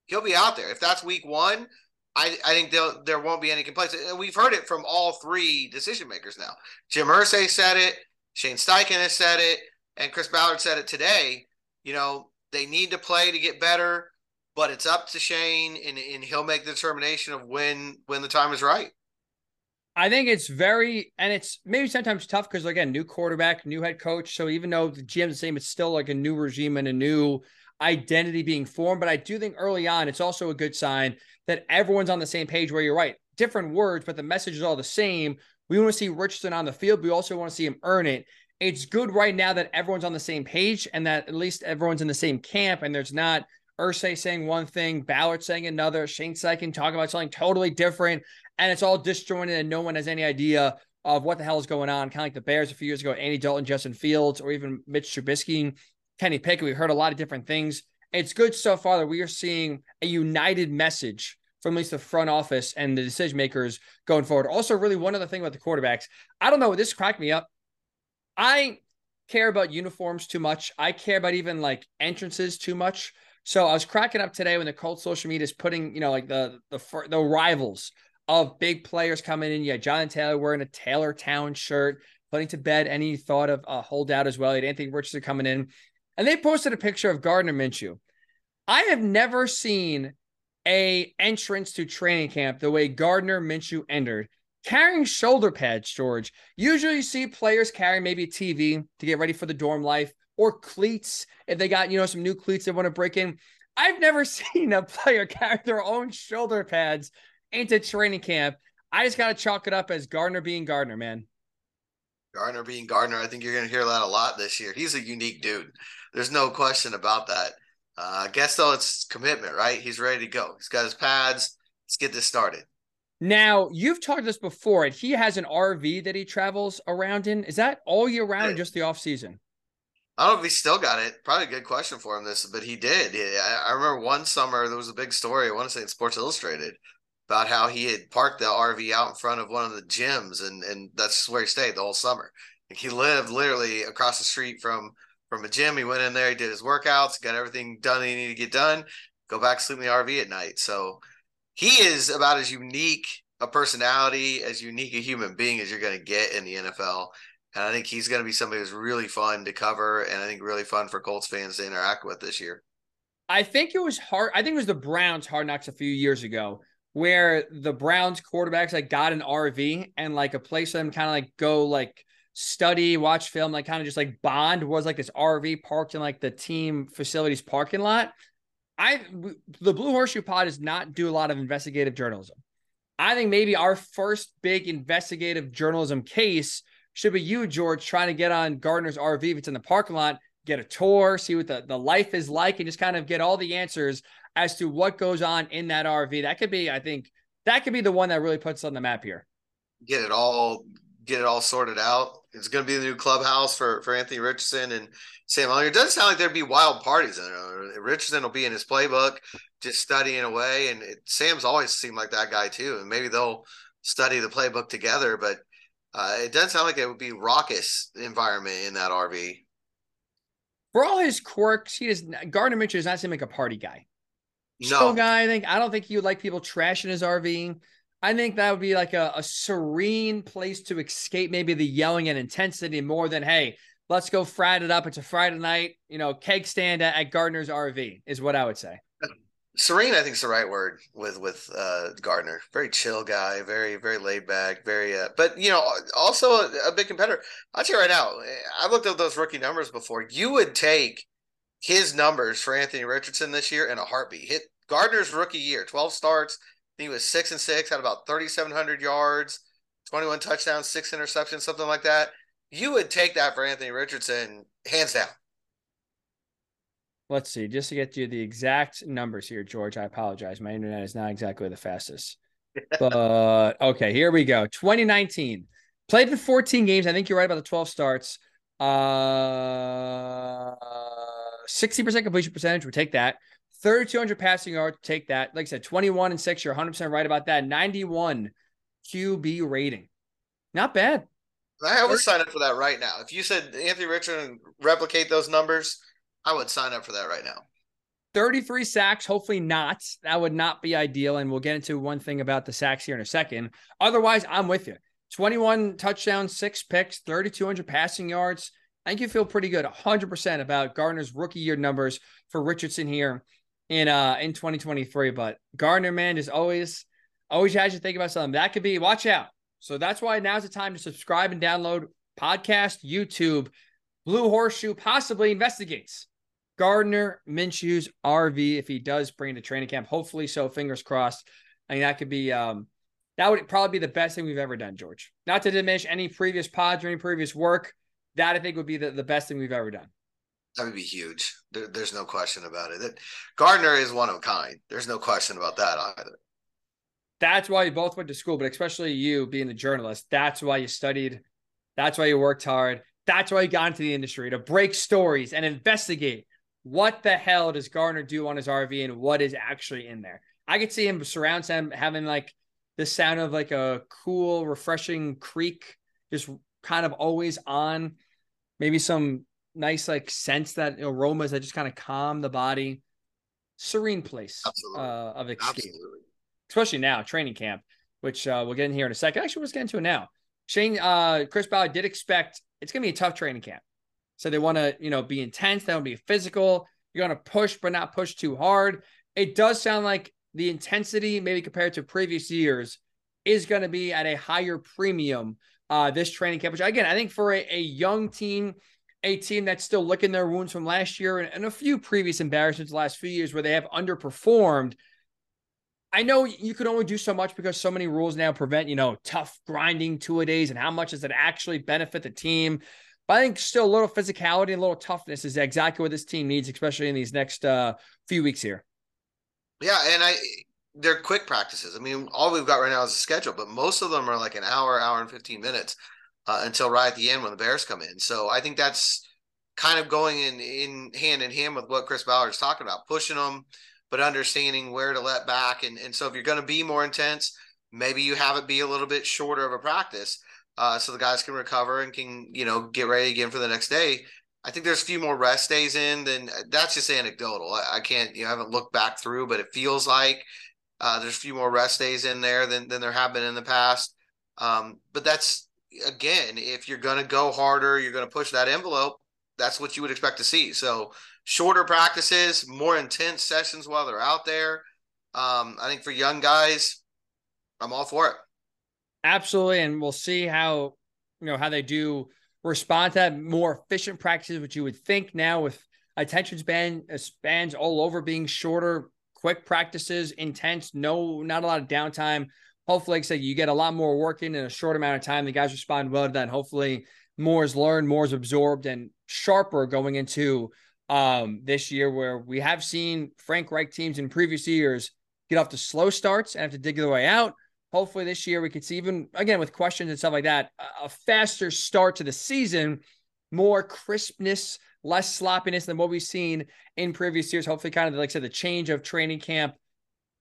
he'll be out there. If that's week one, I, I think there there won't be any complaints. And we've heard it from all three decision makers now. Jim Irsay said it, Shane Steichen has said it, and Chris Ballard said it today. You know, they need to play to get better but it's up to Shane, and, and he'll make the determination of when when the time is right. I think it's very, and it's maybe sometimes tough because again, new quarterback, new head coach. So even though the GM's the same, it's still like a new regime and a new identity being formed. But I do think early on, it's also a good sign that everyone's on the same page. Where you're right, different words, but the message is all the same. We want to see Richardson on the field. We also want to see him earn it. It's good right now that everyone's on the same page and that at least everyone's in the same camp and there's not Irsay saying one thing, Ballard saying another, Shane Steichen talking about something totally different, and it's all disjointed and no one has any idea of what the hell is going on. Kind of like the Bears a few years ago, Andy Dalton, Justin Fields, or even Mitch Trubisky, Kenny Pickett. We've heard a lot of different things. It's good so far that we are seeing a united message from at least the front office and the decision makers going forward. Also, really one other thing about the quarterbacks. I don't know, this cracked me up. I care about uniforms too much. I care about even like entrances too much. So I was cracking up today when the Colts social media is putting, you know, like the the the rivals of big players coming in. Yeah, Jonathan Taylor wearing a Taylor Town shirt, putting to bed any thought of a holdout as well. You had Anthony Richardson coming in, and they posted a picture of Gardner Minshew. I have never seen a entrance to training camp the way Gardner Minshew entered, carrying shoulder pads. George, usually you see players carry maybe a TV to get ready for the dorm life or cleats if they got, you know, some new cleats they want to break in. I've never seen a player carry their own shoulder pads into training camp. I just got to chalk it up as Gardner being Gardner, man. Gardner being Gardner. I think you're going to hear that a lot this year. He's a unique dude. There's no question about that. Uh, I guess though it's commitment, right? He's ready to go. He's got his pads. Let's get this started. Now, you've talked this before, and he has an RV that he travels around in. Is that all year round or just the off season? I don't know if he still got it. Probably a good question for him. This, but he did. I, remember one summer there was a big story. I want to say in Sports Illustrated about how he had parked the RV out in front of one of the gyms, and and that's where he stayed the whole summer. he lived literally across the street from from a gym. He went in there, he did his workouts, got everything done he needed to get done, go back sleep in the RV at night. So he is about as unique a personality, as unique a human being as you're going to get in the NFL. And I think he's going to be somebody who's really fun to cover, and I think really fun for Colts fans to interact with this year. I think it was hard. I think it was the Browns hard knocks a few years ago where the Browns quarterbacks like got an RV and like a place for them kind of like go like study, watch film, like kind of just like bond was like this RV parked in like the team facilities parking lot. I the Blue Horseshoe Pod does not do a lot of investigative journalism. I think maybe our first big investigative journalism case should be you, George, trying to get on Gardner's RV if it's in the parking lot, get a tour, see what the, the life is like, and just kind of get all the answers as to what goes on in that RV. That could be, I think, that could be the one that really puts on the map here. Get it all, get it all sorted out. It's going to be the new clubhouse for for Anthony Richardson and Sam Ehlinger. It doesn't sound like there'd be wild parties in it. Richardson will be in his playbook, just studying away, and it, Sam's always seemed like that guy too. And maybe they'll study the playbook together, but uh, it doesn't sound like it would be raucous environment in that RV. For all his quirks, he does. Gardner Minshew does not seem like a party guy. No guy. I think I don't think he would like people trashing his RV. I think that would be like a, a serene place to escape maybe the yelling and intensity more than hey, let's go frat it up. It's a Friday night, you know, keg stand at, at Gardner's RV is what I would say serene i think is the right word with with uh gardner. Very chill guy very very laid back very uh, but you know also a, a big competitor. I'll tell you right now i looked at those rookie numbers before. You would take his numbers for anthony richardson this year in a heartbeat. Hit gardner's rookie year 12 starts. He was six and six had about 3700 yards 21 touchdowns six interceptions something like that. You would take that for anthony richardson hands down let's see, just to get you the exact numbers here, George. I apologize. My internet is not exactly the fastest. but okay, here we go. 2019. Played in 14 games. I think you're right about the 12 starts. Uh 60% completion percentage. We take that. 3,200 passing yards. Take that. Like I said, 21 and 6. You're 100% right about that. 91 QB rating. Not bad. I would sign up for that right now. If you said Anthony Richardson replicate those numbers, I would sign up for that right now. 33 sacks, hopefully not. That would not be ideal. And we'll get into one thing about the sacks here in a second. Otherwise, I'm with you. 21 touchdowns, six picks, 3,200 passing yards. I think you feel pretty good, 100% about Gardner's rookie year numbers for Richardson here in uh in 2023. But Gardner, man, is always always has you think about something that could be. Watch out. So that's why now's the time to subscribe and download podcast, YouTube, Blue Horseshoe possibly investigates Gardner Minshew's RV if he does bring to training camp. Hopefully so. Fingers crossed. I mean, that could be um that would probably be the best thing we've ever done, George. Not to diminish any previous pods or any previous work. That I think would be the, the best thing we've ever done. That would be huge. There, there's no question about it. That Gardner is one of a kind. There's no question about that either. That's why you both went to school, but especially you being a journalist. That's why you studied. That's why you worked hard. That's why you got into the industry to break stories and investigate what the hell does Gardner do on his RV and what is actually in there. I could see him surround him having like the sound of like a cool, refreshing creek, just kind of always on. Maybe some nice like scents that aromas that just kind of calm the body. Serene place uh, of escape, Absolutely. especially now training camp, which uh, we'll get in here in a second. Actually, let's get into it now. Shane, uh, Chris Ballard did expect it's going to be a tough training camp. So they want to, you know, be intense. They want to be physical. You're going to push, but not push too hard. It does sound like the intensity, maybe compared to previous years, is going to be at a higher premium uh, this training camp. Which again, I think for a, a young team, a team that's still licking their wounds from last year and, and a few previous embarrassments the last few years where they have underperformed. I know you can only do so much because so many rules now prevent, you know, tough grinding two a days and how much does it actually benefit the team? But I think still a little physicality and a little toughness is exactly what this team needs, especially in these next uh, few weeks here. Yeah, and I they're quick practices. I mean, all we've got right now is a schedule, but most of them are like an hour, hour and 15 minutes uh, until right at the end when the Bears come in. So I think that's kind of going in, in hand in hand with what Chris Ballard is talking about, pushing them, but understanding where to let back. And, and so if you're going to be more intense, maybe you have it be a little bit shorter of a practice uh, so the guys can recover and can, you know, get ready again for the next day. I think there's a few more rest days in. Then that's just anecdotal. I, I can't, you know, I haven't looked back through, but it feels like uh, there's a few more rest days in there than than there have been in the past. Um, but that's again, if you're going to go harder, you're going to push that envelope. That's what you would expect to see. So shorter practices, more intense sessions while they're out there. Um, I think for young guys, I'm all for it. Absolutely, and we'll see how you know how they do respond to that more efficient practices, which you would think now with attention span uh, spans all over being shorter, quick practices, intense, no, not a lot of downtime. Hopefully, like I said, you get a lot more work in in a short amount of time. The guys respond well to that. Hopefully, more is learned, more is absorbed, and sharper going into um, this year, where we have seen Frank Reich teams in previous years get off to slow starts and have to dig their way out. Hopefully, this year we could see even again with questions and stuff like that, a faster start to the season, more crispness, less sloppiness than what we've seen in previous years. Hopefully, kind of like I said, the change of training camp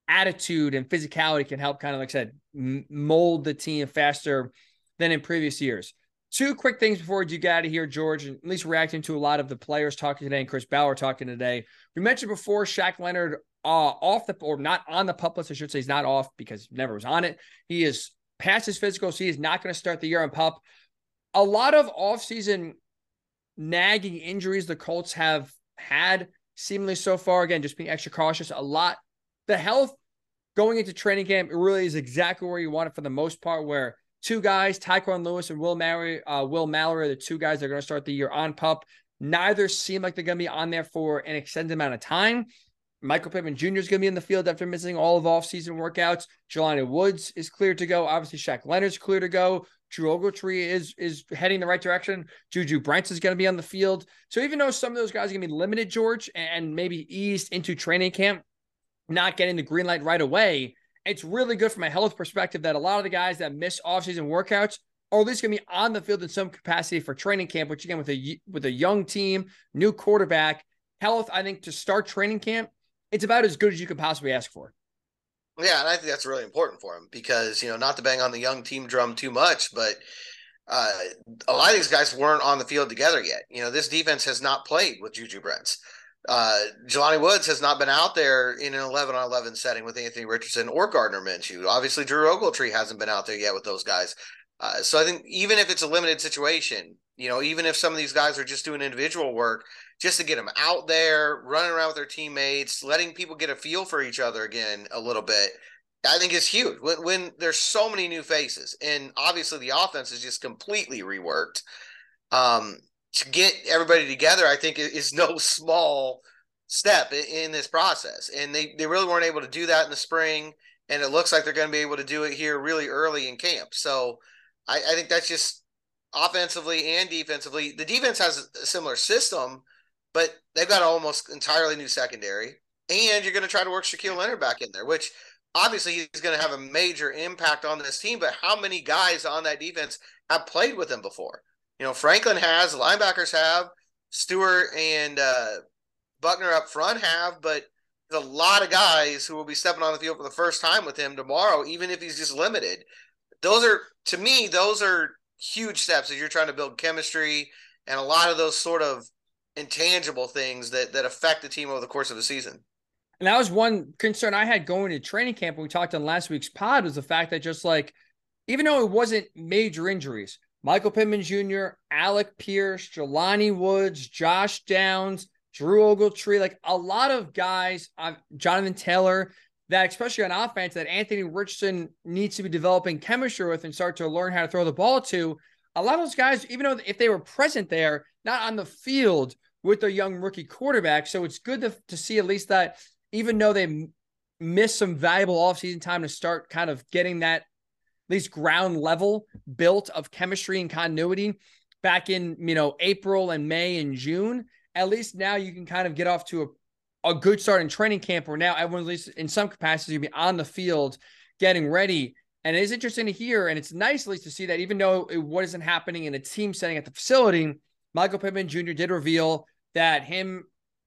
attitude and physicality can help kind of like I said mold the team faster than in previous years. Two quick things before you get out of here, George, and at least reacting to a lot of the players talking today and Chris Ballard talking today. We mentioned before Shaq Leonard uh, off the or not on the pup list. I should say he's not off because never was on it. He is past his physical, so he is not going to start the year on pup. A lot of offseason nagging injuries the Colts have had seemingly so far. Again, just being extra cautious. A lot. The health going into training camp really is exactly where you want it for the most part. Where two guys, Tyquan Lewis and Will Mallory, uh, Will Mallory, the two guys that are going to start the year on pup. Neither seem like they're going to be on there for an extended amount of time. Michael Pittman Jr. is going to be in the field after missing all of offseason workouts. Jelani Woods is clear to go. Obviously, Shaq Leonard's clear to go. Drew Ogletree is is heading the right direction. Juju Brents is going to be on the field. So even though some of those guys are going to be limited, George, and maybe eased into training camp, not getting the green light right away, it's really good from a health perspective that a lot of the guys that miss offseason workouts are at least going to be on the field in some capacity for training camp. Which again, with a with a young team, new quarterback, health, I think to start training camp it's about as good as you could possibly ask for. Yeah, and I think that's really important for him because you know not to bang on the young team drum too much, but uh, a lot of these guys weren't on the field together yet. You know, this defense has not played with Juju Brents. Uh, Jelani Woods has not been out there in an 11 on 11 setting with Anthony Richardson or Gardner Minshew. Obviously, Drew Ogletree hasn't been out there yet with those guys. Uh, so I think even if it's a limited situation, you know, even if some of these guys are just doing individual work, just to get them out there, running around with their teammates, letting people get a feel for each other again a little bit, I think is huge. When, when there's so many new faces, and obviously the offense is just completely reworked. Um, to get everybody together, I think is no small step in, this process, and they they really weren't able to do that in the spring, and it looks like they're going to be able to do it here really early in camp. So I, I think that's just offensively and defensively. The defense has a similar system but they've got almost entirely new secondary, and you're going to try to work Shaquille Leonard back in there, which obviously he's going to have a major impact on this team. But how many guys on that defense have played with him before? You know, Franklin has, linebackers have, Stewart and uh, Buckner up front have, but there's a lot of guys who will be stepping on the field for the first time with him tomorrow, even if he's just limited. Those are, to me, those are huge steps as you're trying to build chemistry and a lot of those sort of intangible things that that affect the team over the course of the season. And that was one concern I had going to training camp we talked on last week's pod was the fact that just like even though it wasn't major injuries, Michael Pittman Jr., Alec Pierce, Jelani Woods, Josh Downs, Drew Ogletree, like a lot of guys, uh, Jonathan Taylor, that especially on offense, that Anthony Richardson needs to be developing chemistry with and start to learn how to throw the ball to. A lot of those guys, even though if they were present there, not on the field, with their young rookie quarterback. So it's good to, to see at least that even though they missed some valuable offseason time to start kind of getting that at least ground level built of chemistry and continuity back in, you know, April and May and June, at least now you can kind of get off to a a good start in training camp where now everyone, at least in some capacity, be on the field getting ready. And it is interesting to hear, and it's nice at least to see that even though it wasn't happening in a team setting at the facility, Michael Pittman Jr. did reveal that him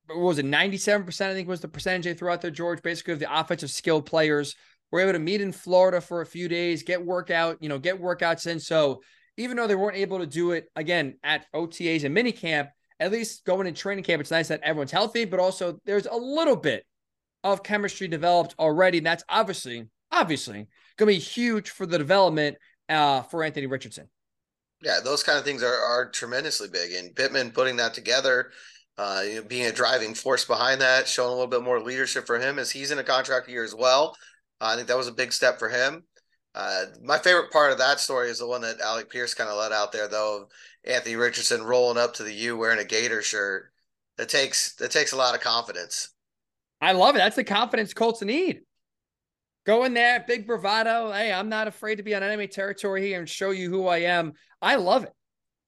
was it 97%, I think was the percentage they threw out there, George, basically of the offensive skilled players were able to meet in Florida for a few days, get workout, you know, get workouts in. So even though they weren't able to do it again at OTAs and minicamp, at least going in training camp, it's nice that everyone's healthy, but also there's a little bit of chemistry developed already. And that's obviously, obviously going to be huge for the development uh, for Anthony Richardson. Yeah, those kind of things are, are tremendously big. And Pittman putting that together, uh, you know, being a driving force behind that, showing a little bit more leadership for him as he's in a contract year as well. Uh, I think that was a big step for him. Uh, my favorite part of that story is the one that Alec Pierce kind of let out there, though, Anthony Richardson rolling up to the U wearing a Gator shirt. That takes that takes a lot of confidence. I love it. That's the confidence Colts need. Go in there, big bravado. Hey, I'm not afraid to be on enemy territory here and show you who I am. I love it.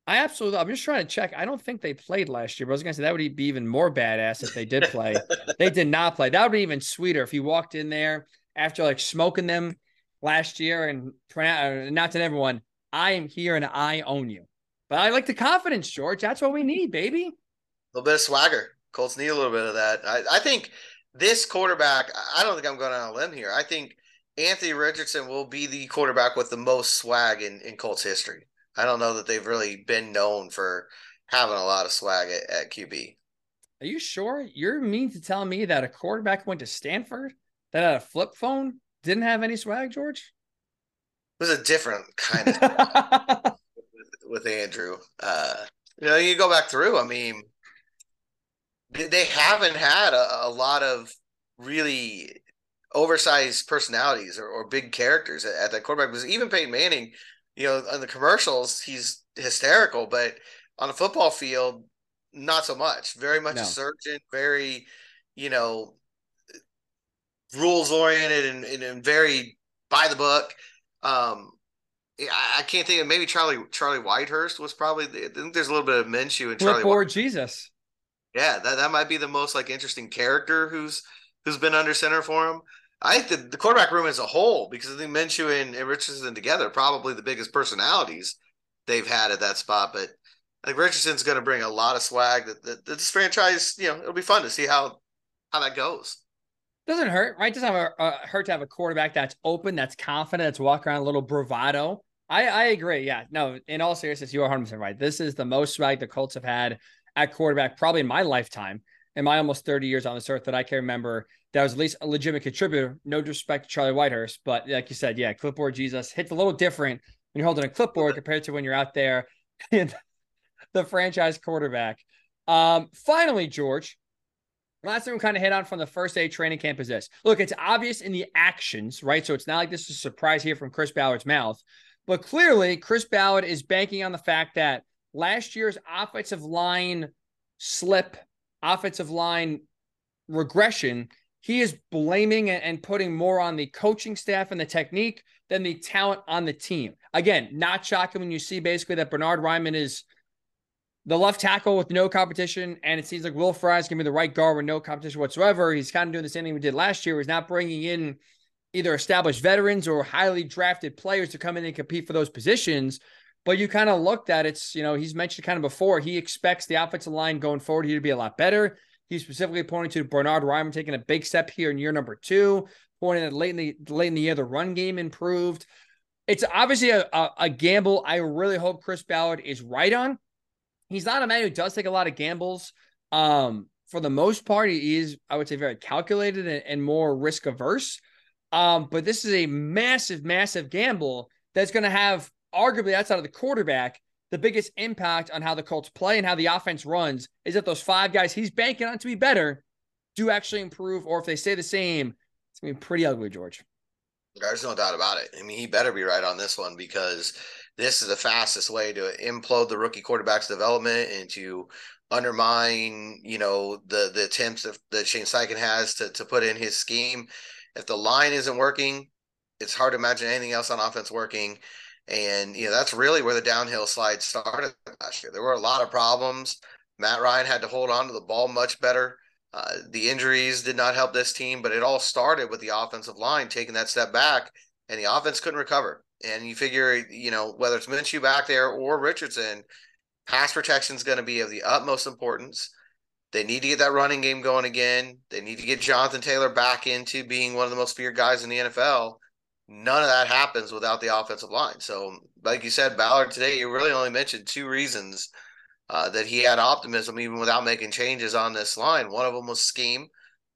I absolutely. I'm just trying to check. I don't think they played last year, but I was gonna say that would be even more badass if they did play. they did not play. That would be even sweeter if you walked in there after like smoking them last year and uh, not to everyone, I am here and I own you. But I like the confidence, George. That's what we need, baby. A little bit of swagger. Colts need a little bit of that. I, I think this quarterback, I don't think I'm going on a limb here. I think Anthony Richardson will be the quarterback with the most swag in, in Colts history. I don't know that they've really been known for having a lot of swag at, at QB. Are you sure? You're mean to tell me that a quarterback went to Stanford that had a flip phone didn't have any swag, George? It was a different kind of with, with Andrew. Uh, you know, you go back through. I mean, they haven't had a, a lot of really oversized personalities or, or big characters at, at that quarterback. Because even Peyton Manning, you know, on the commercials, he's hysterical, but on a football field, not so much. Very much no. a surgeon, very, you know, rules oriented and, and, and, very by the book. Um, I can't think of maybe Charlie Charlie Whitehurst was probably I think there's a little bit of Minshew and Charlie. Or Jesus. Yeah, that, that might be the most like interesting character who's who's been under center for him. I think the, the quarterback room as a whole, because I think Minshew and, and Richardson together probably the biggest personalities they've had at that spot. But I think Richardson's going to bring a lot of swag that, that, that this franchise, you know, it'll be fun to see how how that goes. Doesn't hurt, right? Doesn't have a, hurt to have a quarterback that's open, that's confident, that's walking around a little bravado. I, I agree. Yeah. No, in all seriousness, you are 100% right. This is the most swag the Colts have had at quarterback probably in my lifetime, in my almost 30 years on this earth that I can remember that was at least a legitimate contributor. No disrespect to Charlie Whitehurst, but like you said, yeah, clipboard Jesus hits a little different when you're holding a clipboard compared to when you're out there in the franchise quarterback. Um, finally, George, Last thing we kind of hit on from the first day training camp is this. Look, it's obvious in the actions, right? So it's not like this is a surprise here from Chris Ballard's mouth. But clearly, Chris Ballard is banking on the fact that last year's offensive line slip, offensive line regression, he is blaming and putting more on the coaching staff and the technique than the talent on the team. Again, not shocking when you see basically that Bernard Raimann is – the left tackle with no competition, and it seems like Will Fries can be the right guard with no competition whatsoever. He's kind of doing the same thing we did last year. He's not bringing in either established veterans or highly drafted players to come in and compete for those positions. But you kind of looked at it's, you know, he's mentioned kind of before, he expects the offensive line going forward here to be a lot better. He's specifically pointing to Bernard Raimann taking a big step here in year number two, pointing that late in the late in the year the run game improved. It's obviously a, a, a gamble. I really hope Chris Ballard is right on he's not a man who does take a lot of gambles. Um, for the most part, he is, I would say, very calculated and, and more risk averse. Um, but this is a massive, massive gamble that's going to have, arguably outside of the quarterback, the biggest impact on how the Colts play and how the offense runs is that those five guys he's banking on to be better do actually improve, or if they stay the same, it's to be pretty ugly, George. There's no doubt about it. I mean, he better be right on this one because this is the fastest way to implode the rookie quarterback's development and to undermine, you know, the the attempts that, that Shane Steichen has to to put in his scheme. If the line isn't working, it's hard to imagine anything else on offense working. And you know that's really where the downhill slide started last year. There were a lot of problems. Matt Ryan had to hold on to the ball much better Uh, the injuries did not help this team, but it all started with the offensive line taking that step back, and the offense couldn't recover. And you figure, you know, whether it's Minshew back there or Richardson, pass protection is going to be of the utmost importance. They need to get that running game going again. They need to get Jonathan Taylor back into being one of the most feared guys in the NFL. None of that happens without the offensive line. So, like you said, Ballard today, you really only mentioned two reasons uh, that he had optimism even without making changes on this line. One of them was scheme,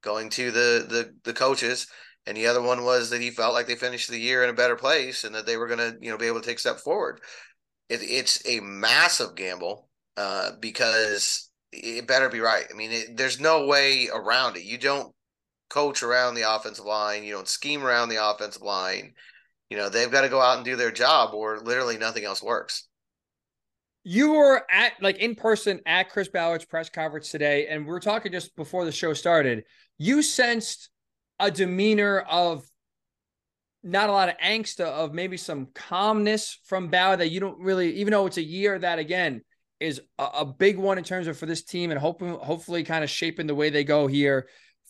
going to the the the coaches, and the other one was that he felt like they finished the year in a better place and that they were going to you know be able to take a step forward. It, it's a massive gamble uh, because it better be right. I mean, it, there's no way around it. You don't coach around the offensive line. You don't scheme around the offensive line. You know, they've got to go out and do their job or literally nothing else works. You were at like in person at Chris Ballard's press conference today, and we were talking just before the show started. You sensed a demeanor of not a lot of angst, of maybe some calmness from Ballard that you don't really, even though it's a year that again is a, a big one in terms of for this team and hoping, hopefully, kind of shaping the way they go here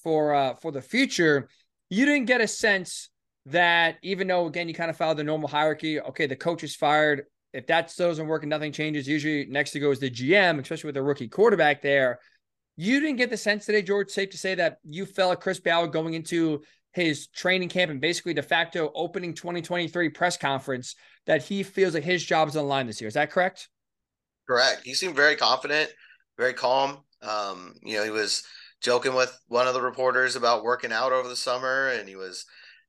for uh, for the future. You didn't get a sense that even though again you kind of follow the normal hierarchy, okay, the coach is fired. If that still doesn't work and nothing changes, usually next to go is the GM, especially with a rookie quarterback there. You didn't get the sense today, George. Safe to say that you felt Chris Ballard going into his training camp and basically de facto opening 2023 press conference that he feels like his job is on the line this year. Is that correct? Correct. He seemed very confident, very calm. Um, you know, he was joking with one of the reporters about working out over the summer, and he was,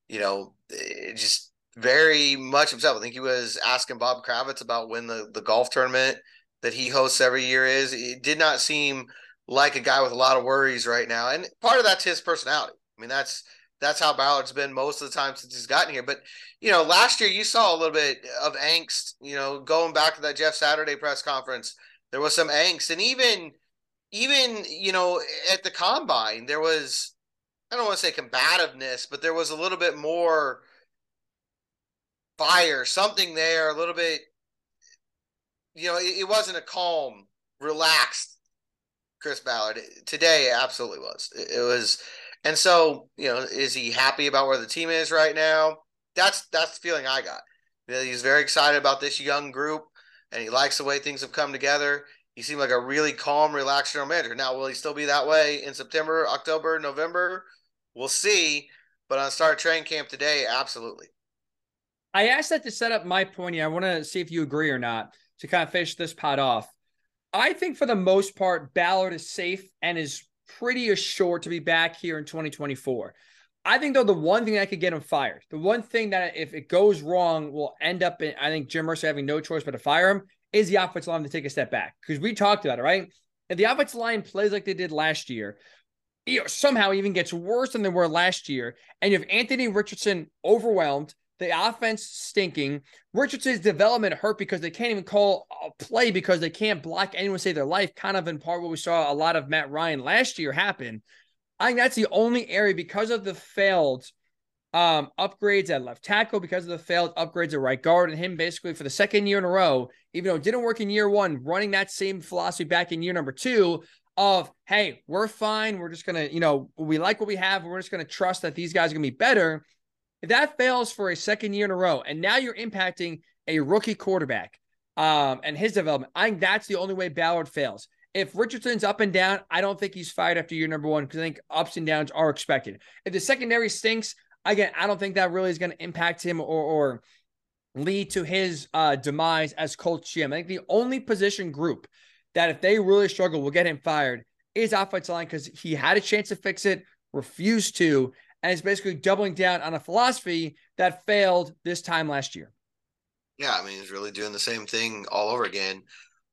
you know, eh, just very much himself. I think he was asking Bob Kravitz about when the the golf tournament that he hosts every year is. It did not seem like a guy with a lot of worries right now, and part of that's his personality. I mean, that's that's how Ballard's been most of the time since he's gotten here. But you know, last year you saw a little bit of angst. You know, going back to that Jeff Saturday press conference, there was some angst, and even even you know at the combine there was I don't want to say combativeness, but there was a little bit more fire, something there, a little bit. You know, it, it wasn't a calm, relaxed Chris Ballard. Today, absolutely was. It, it was and so, you know, is he happy about where the team is right now? That's that's the feeling I got. You know, he's very excited about this young group, and he likes the way things have come together. He seemed like a really calm, relaxed general manager. Now, will he still be that way in September, October, November? We'll see. But on start training camp today, absolutely. I asked that to set up my point here. I want to see if you agree or not to kind of finish this pot off. I think for the most part, Ballard is safe and is pretty assured to be back here in 2024. I think though the one thing that could get him fired, the one thing that if it goes wrong will end up in I think Jim Irsay having no choice but to fire him is the offensive line to take a step back because we talked about it, right? If the offensive line plays like they did last year, you know, somehow even gets worse than they were last year, and you have Anthony Richardson overwhelmed, the offense stinking. Richardson's development hurt because they can't even call a play because they can't block anyone save their life. Kind of in part what we saw a lot of Matt Ryan last year happen. I think that's the only area because of the failed um, upgrades at left tackle, because of the failed upgrades at right guard, and him basically for the second year in a row, even though it didn't work in year one, running that same philosophy back in year number two of hey, we're fine. We're just gonna, you know, we like what we have. We're just gonna trust that these guys are gonna be better. If that fails for a second year in a row, and now you're impacting a rookie quarterback um, and his development, I think that's the only way Ballard fails. If Richardson's up and down, I don't think he's fired after year number one because I think ups and downs are expected. If the secondary stinks, again, I don't think that really is going to impact him or, or lead to his uh, demise as Colts GM. I think the only position group that if they really struggle will get him fired is offensive line because he had a chance to fix it, refused to, and is basically doubling down on a philosophy that failed this time last year. Yeah, I mean, he's really doing the same thing all over again.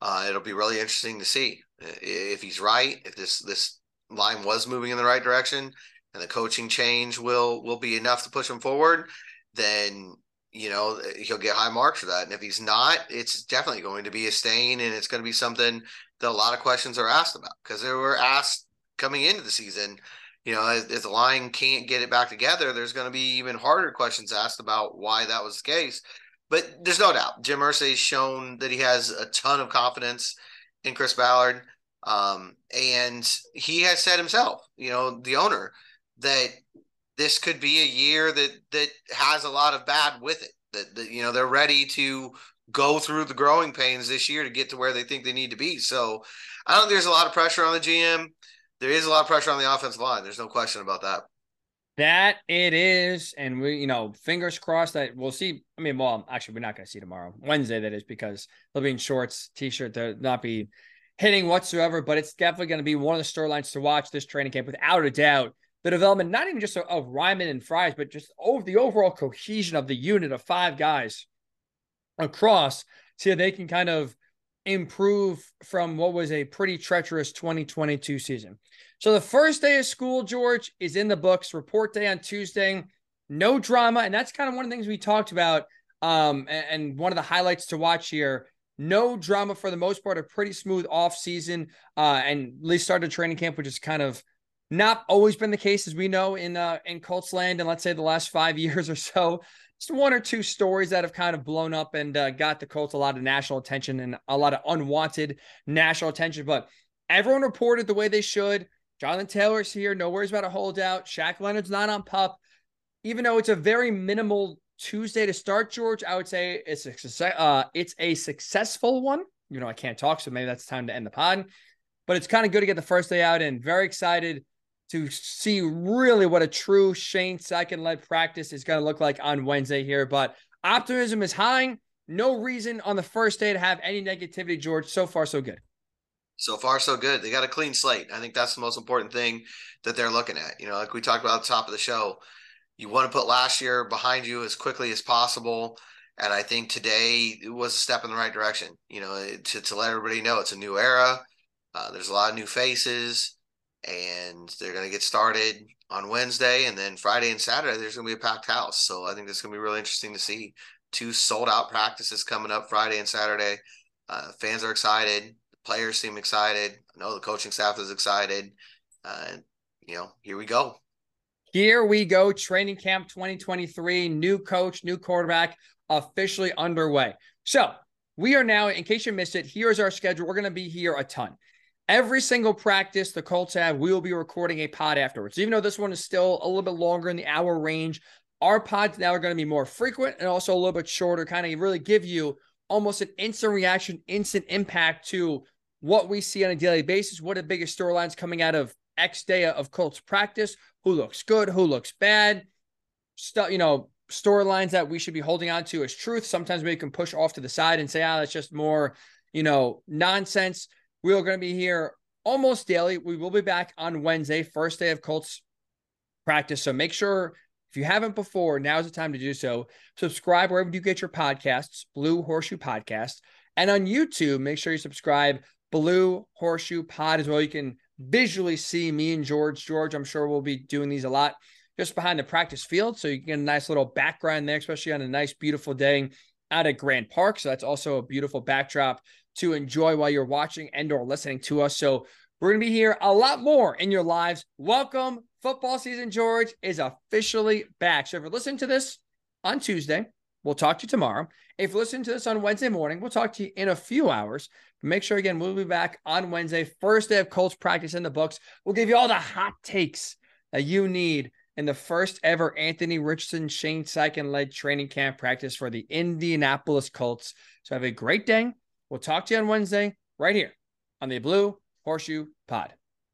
Uh, it'll be really interesting to see if he's right. If this this line was moving in the right direction, and the coaching change will will be enough to push him forward, then you know he'll get high marks for that. And if he's not, it's definitely going to be a stain, and it's going to be something that a lot of questions are asked about because they were asked coming into the season you know, if, if the line can't get it back together, there's going to be even harder questions asked about why that was the case. But there's no doubt Jim Irsay has shown that he has a ton of confidence in Chris Ballard. Um, and he has said himself, you know, the owner, that this could be a year that that has a lot of bad with it. That, that you know they're ready to go through the growing pains this year to get to where they think they need to be. So I don't think there's a lot of pressure on the GM. There is a lot of pressure on the offensive line. There's no question about that. That it is, and we, you know, fingers crossed that we'll see. I mean, well, actually, we're not going to see tomorrow, Wednesday. That is because they'll be in shorts, t-shirt. They'll not be hitting whatsoever. But it's definitely going to be one of the storylines to watch this training camp, without a doubt. The development, not even just of Raimann and Fries, but just over the overall cohesion of the unit of five guys across, so they can kind of improve from what was a pretty treacherous 2022 season. So the first day of school, George, is in the books. Report day on Tuesday. No drama. And that's kind of one of the things we talked about. Um, and, and one of the highlights to watch here. No drama for the most part, a pretty smooth off season. Uh, and at least started training camp, which is kind of not always been the case, as we know in uh, in Colts land, and let's say the last five years or so just one or two stories that have kind of blown up and uh, got the Colts a lot of national attention and a lot of unwanted national attention. But everyone reported the way they should. Jonathan Taylor's here. No worries about a holdout. Shaq Leonard's not on pup. Even though it's a very minimal Tuesday to start, George, I would say it's a uh, it's a successful one. You know, I can't talk, so maybe that's time to end the pod. But it's kind of good to get the first day out and very excited to see really what a true Shane Steichen led practice is going to look like on Wednesday here. But optimism is high. No reason on the first day to have any negativity, George. So far, so good. So far, so good. They got a clean slate. I think that's the most important thing that they're looking at. You know, like we talked about at the top of the show, you want to put last year behind you as quickly as possible. And I think today was a step in the right direction, you know, to, to let everybody know it's a new era. Uh, there's a lot of new faces and they're going to get started on Wednesday, and then Friday and Saturday there's going to be a packed house. So I think is going to be really interesting to see. Two sold out practices coming up Friday and Saturday. Uh, fans are excited. Players seem excited. I know the coaching staff is excited. Uh, and you know, here we go. Here we go. Training camp 2023. New coach, new quarterback, officially underway. So we are now, in case you missed it, here's our schedule. We're going to be here a ton. Every single practice the Colts have, we will be recording a pod afterwards. Even though this one is still a little bit longer in the hour range, our pods now are going to be more frequent and also a little bit shorter, kind of really give you almost an instant reaction, instant impact to what we see on a daily basis. What are the biggest storylines coming out of X day of Colts practice? Who looks good? Who looks bad? Stuff, you know, storylines that we should be holding on to as truth. Sometimes we can push off to the side and say, ah, that's just more, you know, nonsense. We are going to be here almost daily. We will be back on Wednesday, first day of Colts practice. So make sure if you haven't before, now's the time to do so. Subscribe wherever you get your podcasts, Blue Horseshoe Podcast. And on YouTube, make sure you subscribe Blue Horseshoe Pod as well. You can visually see me and George. George, I'm sure we'll be doing these a lot just behind the practice field. So you can get a nice little background there, especially on a nice, beautiful day out at Grand Park. So that's also a beautiful backdrop to enjoy while you're watching and or listening to us. So we're going to be here a lot more in your lives. Welcome. Football season, George, is officially back. So if you're listening to this on Tuesday, we'll talk to you tomorrow. If you're listening to this on Wednesday morning, we'll talk to you in a few hours. Make sure, again, we'll be back on Wednesday, first day of Colts practice in the books. We'll give you all the hot takes that you need in the first ever Anthony Richardson, Shane Steichen led training camp practice for the Indianapolis Colts. So have a great day. We'll talk to you on Wednesday right here on the Blue Horseshoe Pod.